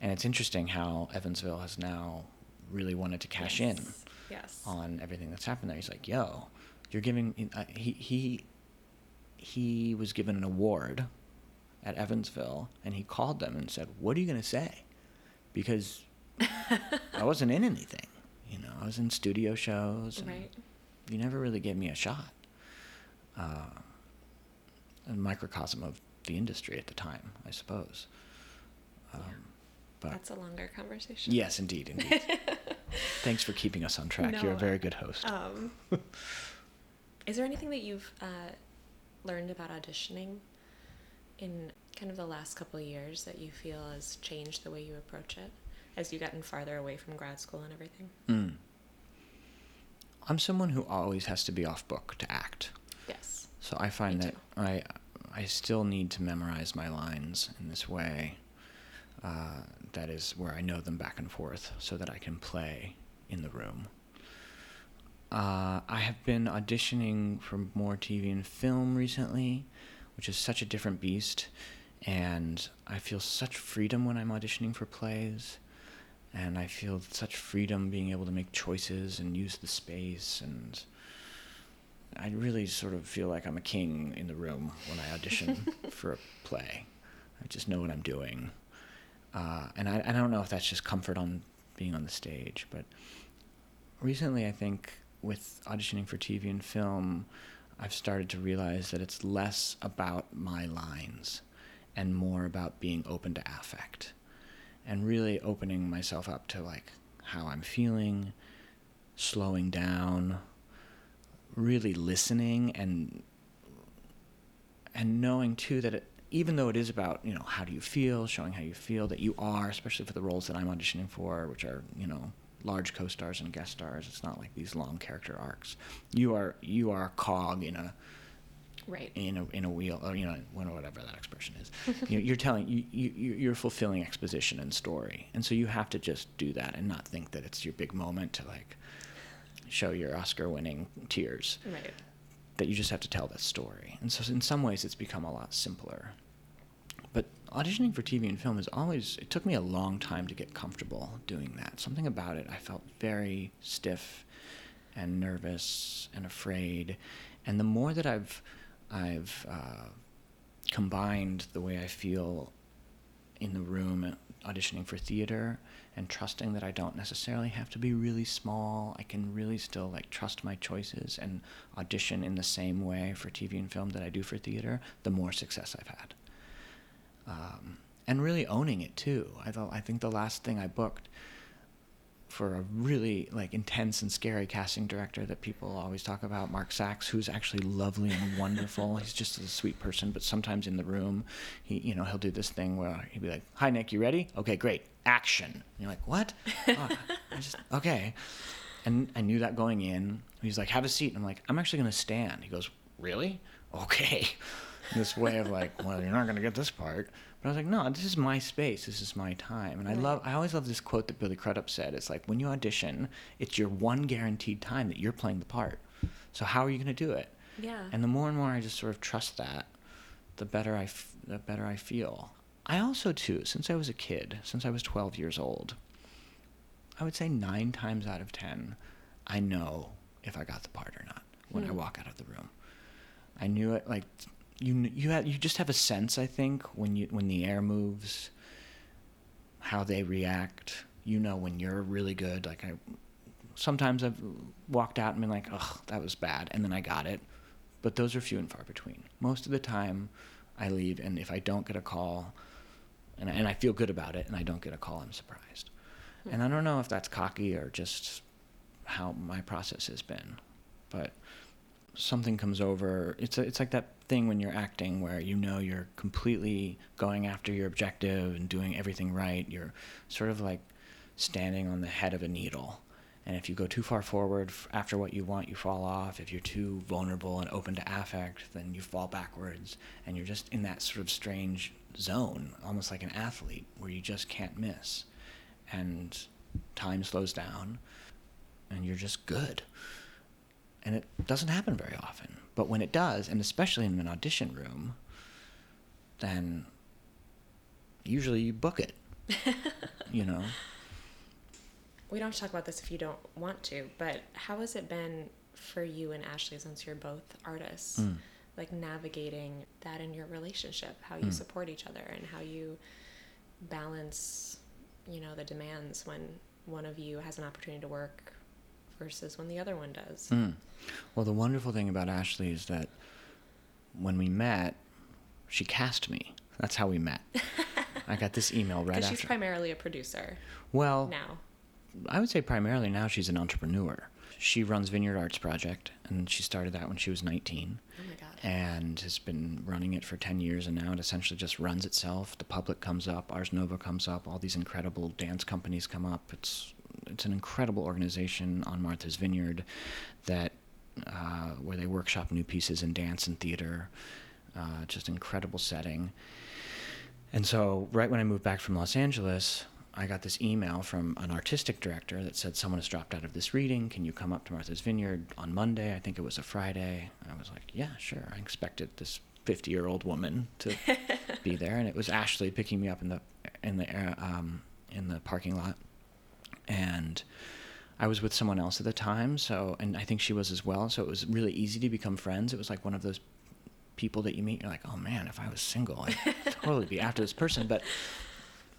and it's interesting how Evansville has now really wanted to cash in Yes. Yes. on everything that's happened there. He's like, "Yo, you're giving." Uh, he he he was given an award at Evansville, and he called them and said, "What are you gonna say?" Because I wasn't in anything. You know, I was in studio shows. And Right. You never really gave me a shot. Uh, a microcosm of the industry at the time, I suppose. Um, But That's a longer conversation. yes, indeed, indeed. Thanks for keeping us on track. You're a very good host. Um, is there anything that you've uh, learned about auditioning in kind of the last couple of years that you feel has changed the way you approach it as you've gotten farther away from grad school and everything? Mm. I'm someone who always has to be off book to act. Yes. So I find that I I still need to memorize my lines in this way. Uh, that is where I know them back and forth, so that I can play in the room. Uh, I have been auditioning for more TV and film recently, which is such a different beast, and I feel such freedom when I'm auditioning for plays, and I feel such freedom being able to make choices and use the space and. I really sort of feel like I'm a king in the room when I audition for a play. I just know what I'm doing. Uh, and I, I don't know if that's just comfort on being on the stage, but recently I think with auditioning for TV and film, I've started to realize that it's less about my lines and more about being open to affect and really opening myself up to like how I'm feeling, slowing down, really listening and and knowing too that it, even though it is about you know how do you feel, showing how you feel that you are, especially for the roles that I'm auditioning for, which are you know large co-stars and guest stars. It's not like these long character arcs. You are you are a cog in a Right. in a in a wheel or you know whatever that expression is. You, you're telling you, you you're fulfilling exposition and story. And so you have to just do that and not think that it's your big moment to like show your oscar winning tears. Right. that you just have to tell that story. And so in some ways it's become a lot simpler. But auditioning for tv and film is always it took me a long time to get comfortable doing that. Something about it i felt very stiff and nervous and afraid. And the more that i've i've uh, combined the way i feel in the room auditioning for theater and trusting that I don't necessarily have to be really small. I can really still like trust my choices and audition in the same way for TV and film that I do for theater, the more success I've had. Um, and really owning it too. I thought I think the last thing I booked for a really like intense and scary casting director that people always talk about, Mark Saks, who's actually lovely and wonderful. He's just a sweet person, but sometimes in the room, he you know he'll do this thing where he'll be like, "Hi Nick, you ready? Okay, great, action." And you're like, "What? Oh, I just okay." And I knew that going in. He's like, "Have a seat." And I'm like, "I'm actually gonna stand." He goes, "Really? Okay." this way of like, well, you're not gonna get this part. But I was like, no, this is my space. This is my time. And I love, I always love this quote that Billy Crudup said. It's like when you audition, it's your one guaranteed time that you're playing the part. So how are you gonna do it? Yeah. And the more and more I just sort of trust that, the better I, f- the better I feel. I also too, since I was a kid, since I was 12 years old, I would say nine times out of ten, I know if I got the part or not when I hmm. walk out of the room. I knew it like you you had you just have a sense I think when you when the air moves how they react. You know when you're really good. Like I sometimes I've walked out and been like ugh that was bad and then I got it. But those are few and far between. Most of the time I leave and if I don't get a call and and I feel good about it and I don't get a call I'm surprised. And I don't know if that's cocky or just how my process has been but something comes over. It's a, it's like that thing when you're acting where you know you're completely going after your objective and doing everything right you're sort of like standing on the head of a needle. And if you go too far forward after what you want you fall off. If you're too vulnerable and open to affect then you fall backwards. And you're just in that sort of strange zone almost like an athlete where you just can't miss. And time slows down and you're just good and it doesn't happen very often. But when it does, and especially in an audition room, then usually you book it. you know. We don't have to talk about this if you don't want to, but how has it been for you and Ashley since you're both artists? Mm. Like navigating that in your relationship, how you Mm. support each other and how you balance, you know, the demands when one of you has an opportunity to work versus when the other one does. Mm. Well, the wonderful thing about Ashley is that when we met, she cast me. That's how we met. I got this email right Because after. she's primarily a producer well, now. I would say primarily now she's an entrepreneur. She runs Vineyard Arts Project, and she started that when she was 19 Oh my god. and has been running it for 10 years and now it essentially just runs itself the public comes up ars nova comes up all these incredible dance companies come up it's it's an incredible organization on martha's vineyard that uh, where they workshop new pieces in dance and theater uh, just incredible setting and so right when i moved back from los angeles I got this email from an artistic director that said someone has dropped out of this reading. Can you come up to Martha's Vineyard on Monday? I think it was a Friday. I was like, yeah, sure. I expected this 50 year old woman to be there, and it was Ashley picking me up in the in the um, in the parking lot, and I was with someone else at the time. So, and I think she was as well. So it was really easy to become friends. It was like one of those people that you meet. You're like, oh man, if I was single, I'd totally be after this person. But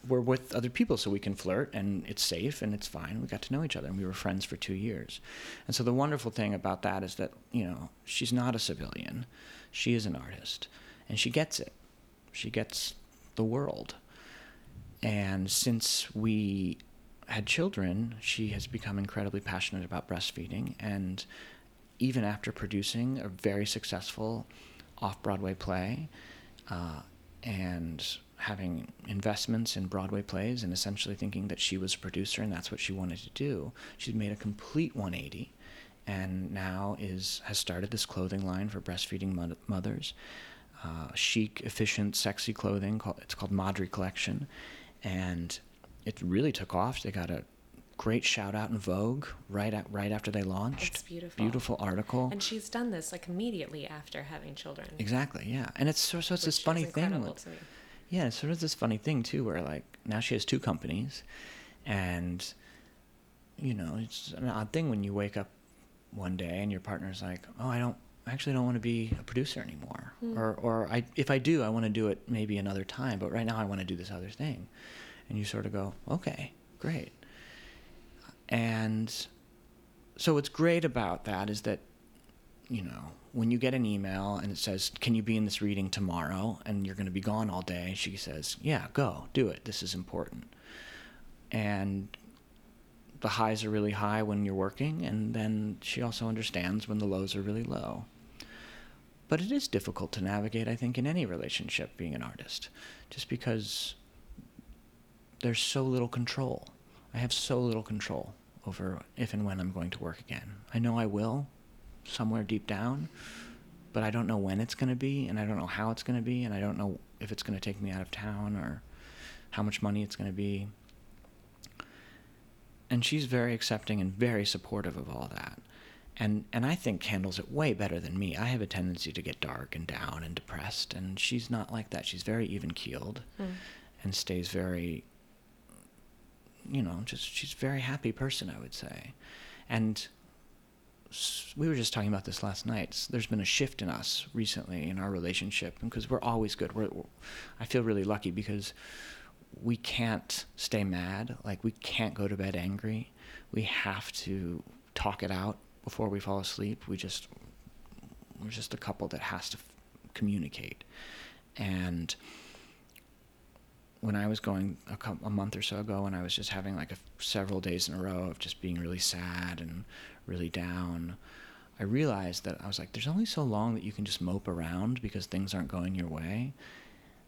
we're with other people so we can flirt and it's safe and it's fine. We got to know each other and we were friends for two years. And so the wonderful thing about that is that, you know, she's not a civilian. She is an artist and she gets it. She gets the world. And since we had children, she has become incredibly passionate about breastfeeding. And even after producing a very successful off Broadway play uh, and having investments in Broadway plays and essentially thinking that she was a producer and that's what she wanted to do, she's made a complete 180 and now is has started this clothing line for breastfeeding mo- mothers. Uh, chic, efficient, sexy clothing. Called, it's called Madri Collection, and it really took off. They got a great shout out in Vogue right at, right after they launched. It's beautiful. Beautiful article. And she's done this like immediately after having children. exactly, yeah. And it's so, so it's this funny thing. with- to me. yeah, it's sort of this funny thing too, where like now she has two companies, and you know it's an odd thing when you wake up one day and your partner's like, "Oh, I don't I actually don't want to be a producer anymore. Hmm. Or, or I, if I do, I want to do it maybe another time. But right now, I want to do this other thing. And you sort of go, okay, great. And so what's great about that is that, you know, when you get an email and it says, can you be in this reading tomorrow? And you're going to be gone all day. She says, yeah, go, do it. This is important. And the highs are really high when you're working, and then she also understands when the lows are really low. But it is difficult to navigate, I think, in any relationship being an artist, just because there's so little control. I have so little control over if and when I'm going to work again. I know I will, somewhere deep down, but I don't know when it's going to be, and I don't know how it's going to be, and I don't know if it's going to take me out of town or how much money it's going to be and she's very accepting and very supportive of all that and and I think handles it way better than me. I have a tendency to get dark and down and depressed, and she's not like that. She's very even keeled, Mm. and stays very, you know, just she's a very happy person. I would say, and we were just talking about this last night. There's been a shift in us recently in our relationship because we're always good. We're, I feel really lucky because we can't stay mad. Like we can't go to bed angry. We have to talk it out before we fall asleep. We just we're just a couple that has to communicate. And when I was going a, cou- a month or so ago, when I was just having like a, several days in a row of just being really sad and really down, I realized that I was like, there's only so long that you can just mope around because things aren't going your way.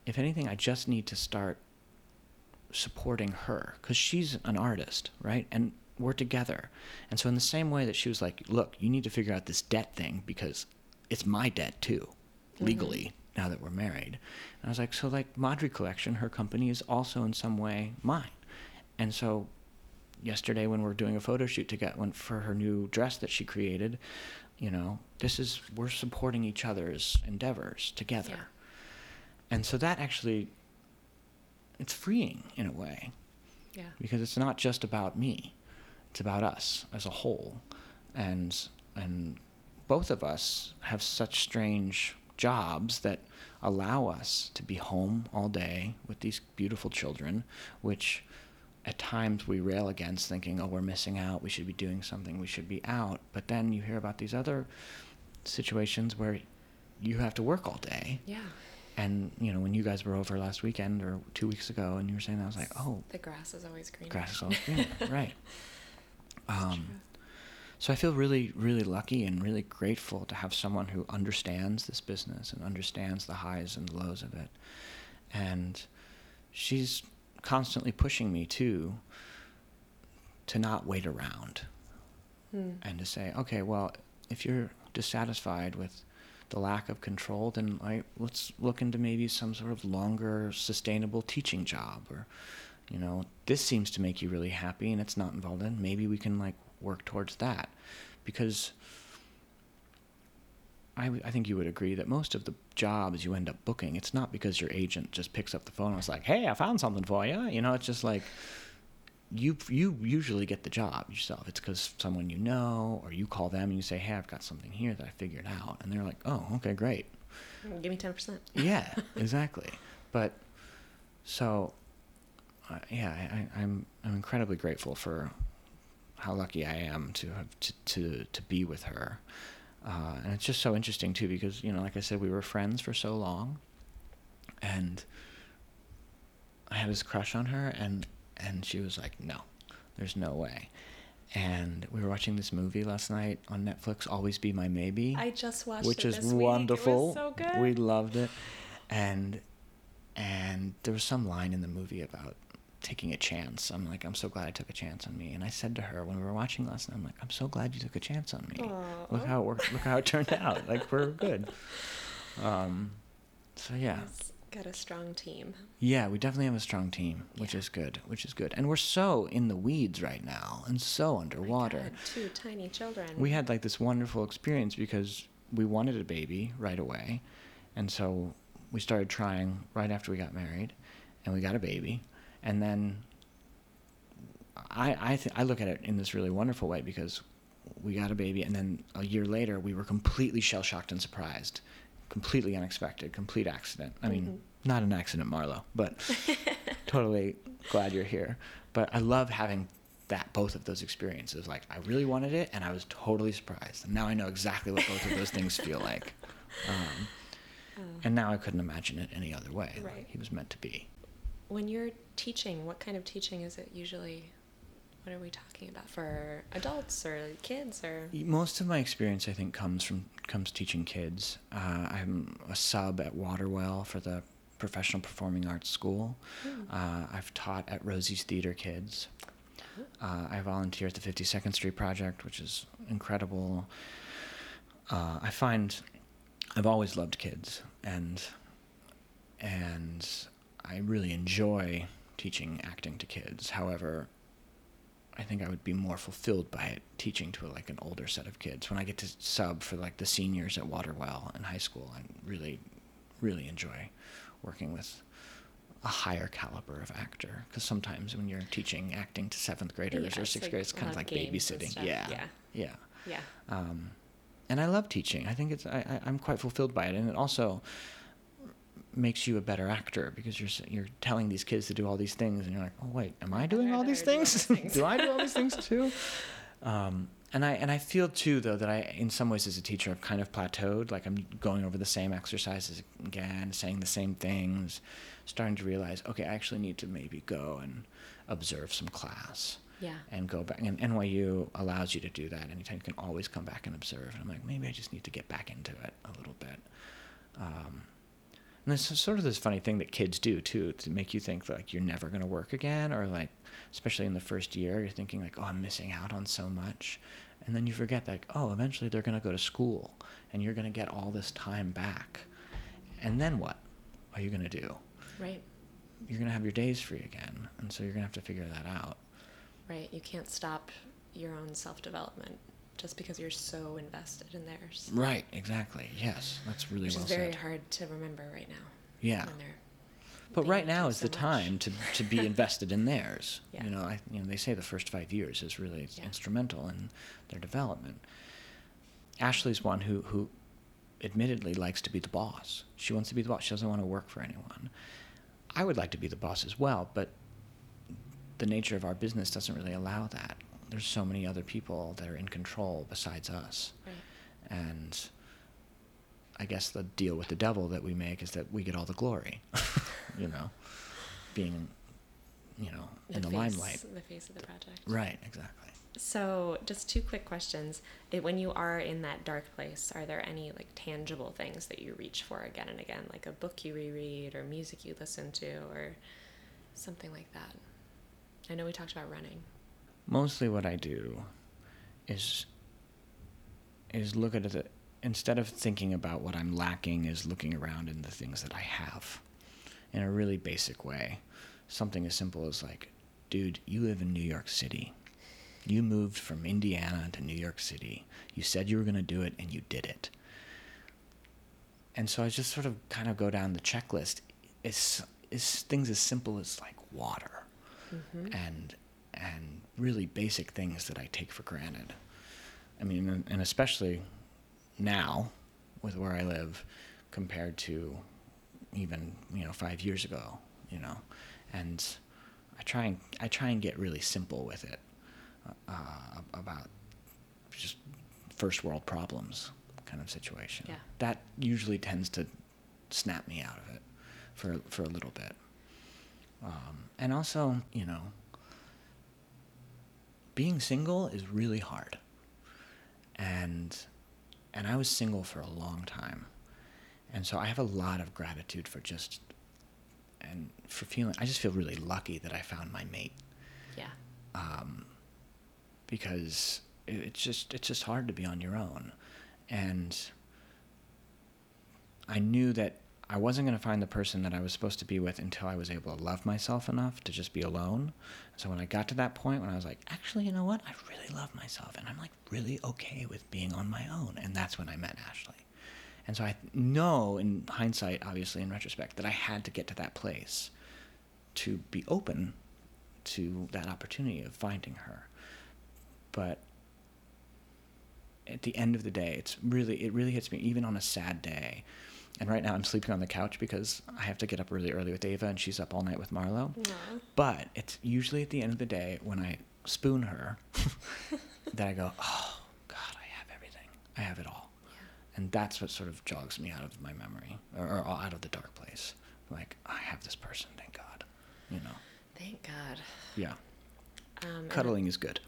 If anything, I just need to start supporting her because she's an artist, right? And we're together. And so, in the same way that she was like, look, you need to figure out this debt thing because it's my debt too, mm-hmm. legally, now that we're married. And I was like, so, like, Madri Collection, her company, is also in some way mine. And so, yesterday when we are doing a photo shoot to get one for her new dress that she created, you know, this is, we're supporting each other's endeavors together. Yeah. And so that actually, it's freeing in a way Yeah. because it's not just about me it's about us as a whole and and both of us have such strange jobs that allow us to be home all day with these beautiful children which at times we rail against thinking oh we're missing out. We should be doing something. We should be out. But then you hear about these other situations where you have to work all day. Yeah. and you know when you guys were over last weekend or two weeks ago and you were saying that i was like oh. The grass is always greener. grass is always greener, right? Um, so I feel really, really lucky and really grateful to have someone who understands this business and understands the highs and lows of it, and she's constantly pushing me too to not wait around Hmm. and to say, okay, well, if you're dissatisfied with the lack of control, then I, let's look into maybe some sort of longer, sustainable teaching job, or, you know, this seems to make you really happy and it's not involved in. Maybe we can like work towards that, because I, w- I think you would agree that most of the jobs you end up booking, it's not because your agent just picks up the phone and is like, "Hey, I found something for you." You know, it's just like you you usually get the job yourself. It's because someone you know, or you call them and you say, "Hey, I've got something here that I figured out," and they're like, "Oh, okay, great." Give me ten percent. Yeah, exactly. But so, uh, yeah, I, I, I'm I'm incredibly grateful for how lucky I am to have to to, to be with her, uh, and it's just so interesting too because you know, like I said, we were friends for so long, and I had this crush on her, and and she was like, no, there's no way. And we were watching this movie last night on Netflix, Always Be My Maybe I just watched which it is this week. It was wonderful. so good. We loved it, and and there was some line in the movie about taking a chance. I'm like, I'm so glad I took a chance on me. And I said to her when we were watching last night, I'm like, I'm so glad you took a chance on me. Look how it worked. Look how it turned out. Like we're good. Um, so yeah, It's got a strong team. yeah, we definitely have a strong team, which Yeah. is good. Which is good. And we're so in the weeds right now, and so underwater. God, two tiny children. we had like this wonderful experience because we wanted a baby right away and so we started trying right after we got married and we got a baby and then i i th- i look at it in this really wonderful way because we got a baby, and then a year later, we were completely shell shocked and surprised, completely unexpected, complete accident. I mean, not an accident, Marlo, but totally glad you're here. But I love having that both of those experiences. Like I really wanted it, and I was totally surprised. And now I know exactly what both of those things feel like. Um, and now I couldn't imagine it any other way. Like, he was meant to be. When you're teaching, what kind of teaching is it usually? What are we talking about for adults or kids or? Most of my experience, I think, comes from comes teaching kids. Uh, I'm a sub at Waterwell for the Professional Performing Arts School. Uh, I've taught at Rosie's Theater Kids. Uh, I volunteer at the 52nd Street Project, which is incredible. Uh, I find I've always loved kids, and and I really enjoy teaching acting to kids. However, I think I would be more fulfilled by it teaching to like an older set of kids. When I get to sub for like the seniors at Waterwell in high school, I really, really enjoy working with a higher caliber of actor. Because sometimes when you're teaching acting to seventh graders Yeah, or sixth like graders, it's kind of like of games and babysitting. Yeah, Yeah. yeah. Yeah. Um, and I love teaching. I think it's I, I, I'm quite fulfilled by it, and it also makes you a better actor because you're you're telling these kids to do all these things, and you're like, oh wait, am I doing all these things? do I do all these things too? Um, and I and I feel too though that I in some ways as a teacher I've kind of plateaued. Like I'm going over the same exercises again, saying the same things, starting to realize okay, I actually need to maybe go and observe some class Yeah. and go back. And NYU allows you to do that anytime. You can always come back and observe. And I'm like, maybe I just need to get back into it a little bit. Um, and there's sort of this funny thing that kids do too to make you think like you're never going to work again, or like, especially in the first year, you're thinking like, oh, I'm missing out on so much. And then you forget like, oh, eventually they're going to go to school and you're going to get all this time back. And then what are you going to do? Right. You're going to have your days free again. And so you're going to have to figure that out. Right. You can't stop your own self development just because you're so invested in theirs. Right, exactly. Yes, that's really Which well is very said. hard to remember right now. Yeah. But right now is so the much. time to, to be invested in theirs. Yeah. You know, I you know they say the first five years is really Yeah. instrumental in their development. Ashley's one who who admittedly likes to be the boss. She wants to be the boss. She doesn't want to work for anyone. I would like to be the boss as well, but the nature of our business doesn't really allow that. There's so many other people that are in control besides us. Right. And I guess the deal with the devil that we make is that we get all the glory, you know, being, you know, in the face, limelight. The face of the project. Right, exactly. So, just two quick questions. It, when you are in that dark place, are there any like tangible things that you reach for again and again, like a book you reread or music you listen to or something like that? I know we talked about running. Mostly what I do is is look at it instead of thinking about what I'm lacking is looking around in the things that I have in a really basic way. Something as simple as like, dude, you live in New York City. You moved from Indiana to New York City. You said you were going to do it and you did it. And so I just sort of kind of go down the checklist. It's, it's things as simple as like water mm-hmm. and and really basic things that I take for granted. I mean, and, especially now with where I live compared to even you know five years ago, you know, and I try and I try and get really simple with it uh, about just first world problems kind of situation. Yeah. That usually tends to snap me out of it for for a little bit. Um, and also, you know, being single is really hard. And and I was single for a long time. And so I have a lot of gratitude for just and for feeling I just feel really lucky that I found my mate Yeah. um, because it, it's just it's just hard to be on your own, and I knew that I wasn't going to find the person that I was supposed to be with until I was able to love myself enough to just be alone. So when I got to that point when I was like, actually, you know what? I really love myself, and I'm like really okay with being on my own, and that's when I met Ashley. And so I know, in hindsight, obviously in retrospect, that I had to get to that place to be open to that opportunity of finding her. But at the end of the day, it's really it really hits me even on a sad day. And right now I'm sleeping on the couch because I have to get up really early with Ava and she's up all night with Marlo. But it's usually at the end of the day when I spoon her that I go, "Oh God, I have everything. I have it all." And that's what sort of jogs me out of my memory or, or out of the dark place. Like I have this person, thank God. You know. Thank God. Yeah. Um, Cuddling is good.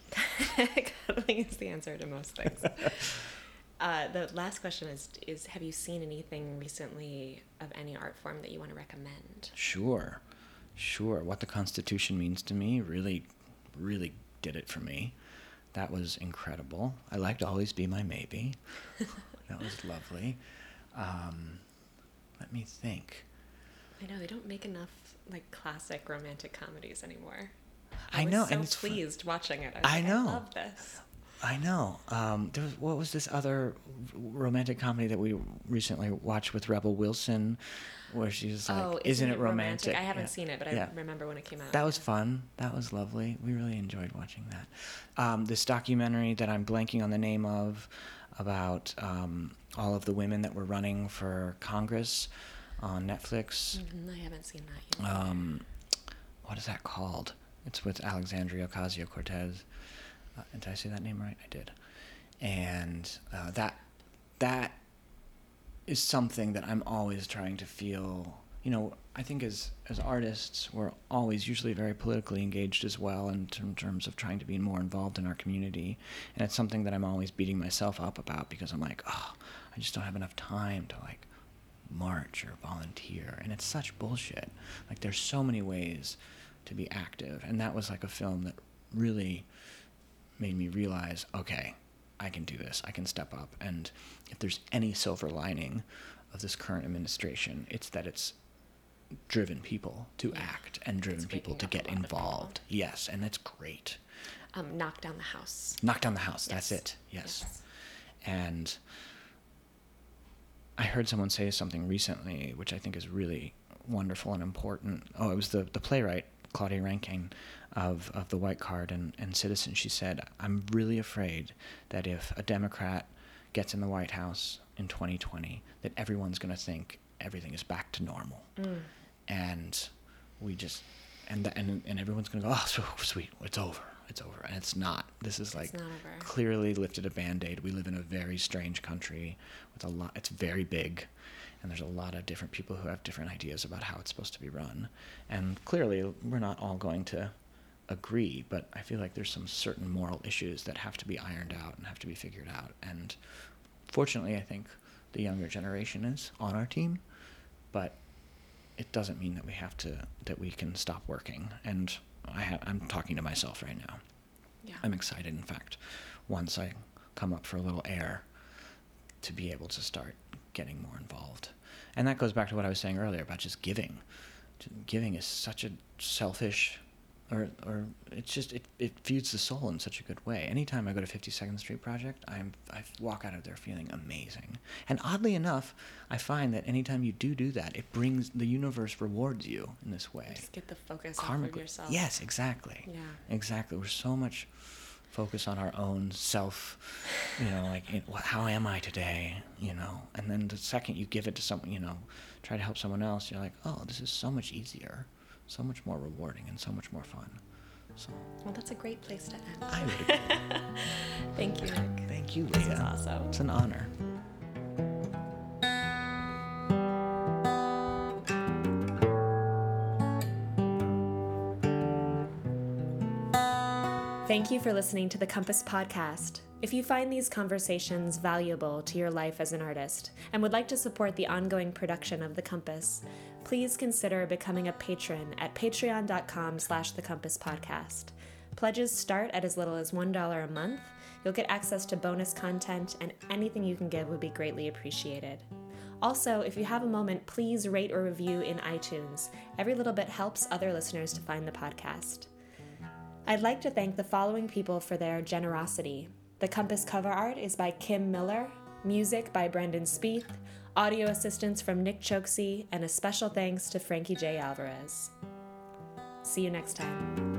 Cuddling is the answer to most things. uh, the last question is: Is have you seen anything recently of any art form that you want to recommend? Sure, sure. What the Constitution means to me really, really did it for me. That was incredible. I liked Always Be My Maybe. that was lovely. Um, let me think. I know they don't make enough like classic romantic comedies anymore. I was know, so and it's pleased watching it. I, I like, know. I love this. I know. Um, there was what was this other romantic comedy that we recently watched with Rebel Wilson, where she's like, oh, "Isn't, it romantic?" I haven't Yeah. seen it, but I remember when it came out. That was fun. That was lovely. We really enjoyed watching that. Um, this documentary that I'm blanking on the name of about um, all of the women that were running for Congress on Netflix. Mhm, I haven't seen that yet. Um, what is that called? It's with Alexandria Ocasio Cortez. Uh, did I say that name right? I did. And uh, that that is something that I'm always trying to feel. You know, I think as as artists, we're always usually very politically engaged as well in, term- terms of trying to be more involved in our community. And it's something that I'm always beating myself up about because I'm like, oh, I just don't have enough time to like march or volunteer and it's such bullshit like there's so many ways to be active and that was like a film that really made me realize okay i can do this. I can step up. And if there's any silver lining of this current administration it's that it's driven people to act and driven people to get a lot of people. involved. Yes and that's great. Um, knock down the house. knock down the house. That's it. Yes. Yes. and I heard someone say something recently, which I think is really wonderful and important. Oh, it was the, the playwright, Claudia Rankine, of, of The White Card and, and Citizen. She said, I'm really afraid that if a Democrat gets in the White House in 2020, that everyone's going to think everything is back to normal. And we just, and, the, and, and everyone's going to go, oh, so sweet, it's over. It's over. And it's not. This is like clearly lifted a band-aid we live in a very strange country with a lot it's very big and there's a lot of different people who have different ideas about how it's supposed to be run and clearly we're not all going to agree but i feel like there's some certain moral issues that have to be ironed out and have to be figured out and fortunately i think the younger generation is on our team but it doesn't mean that we have to that we can stop working and I ha- i'm talking to myself right now Yeah. I'm excited, in fact, once I come up for a little air, to be able to start getting more involved. And that goes back to what I was saying earlier about just giving. Giving is such a selfish, or or it's just it, it feeds the soul in such a good way. Anytime I go to 52nd Street Project, I'm I walk out of there feeling amazing. And oddly enough, I find that anytime you do do that, it brings the universe rewards you in this way Just get the focus off of yourself. Yes, exactly. Yeah. Exactly. We're so much focus on our own self, you know, like how am I today, you know, and then the second you give it to someone, you know, try to help someone else, you're like, oh, this is so much easier, so much more rewarding, and so much more fun. So Well, that's a great place to end. I would agree. Thank you, Nick. Thank you, This Leah. is awesome. It's an honor. Thank you for listening to the Compass Podcast. If you find these conversations valuable to your life as an artist and would like to support the ongoing production of The Compass, please consider becoming a patron at patreon.com slash the compass podcast. Pledges start at as little as $1 a month. You'll get access to bonus content, and anything you can give would be greatly appreciated. Also, if you have a moment, please rate or review in iTunes. Every little bit helps other listeners to find the podcast. I'd like to thank the following people for their generosity. The Compass cover art is by Kim Miller, music by Brendan Spieth, audio assistance from Nick Choksi, and a special thanks to Frankie J. Alvarez. See you next time.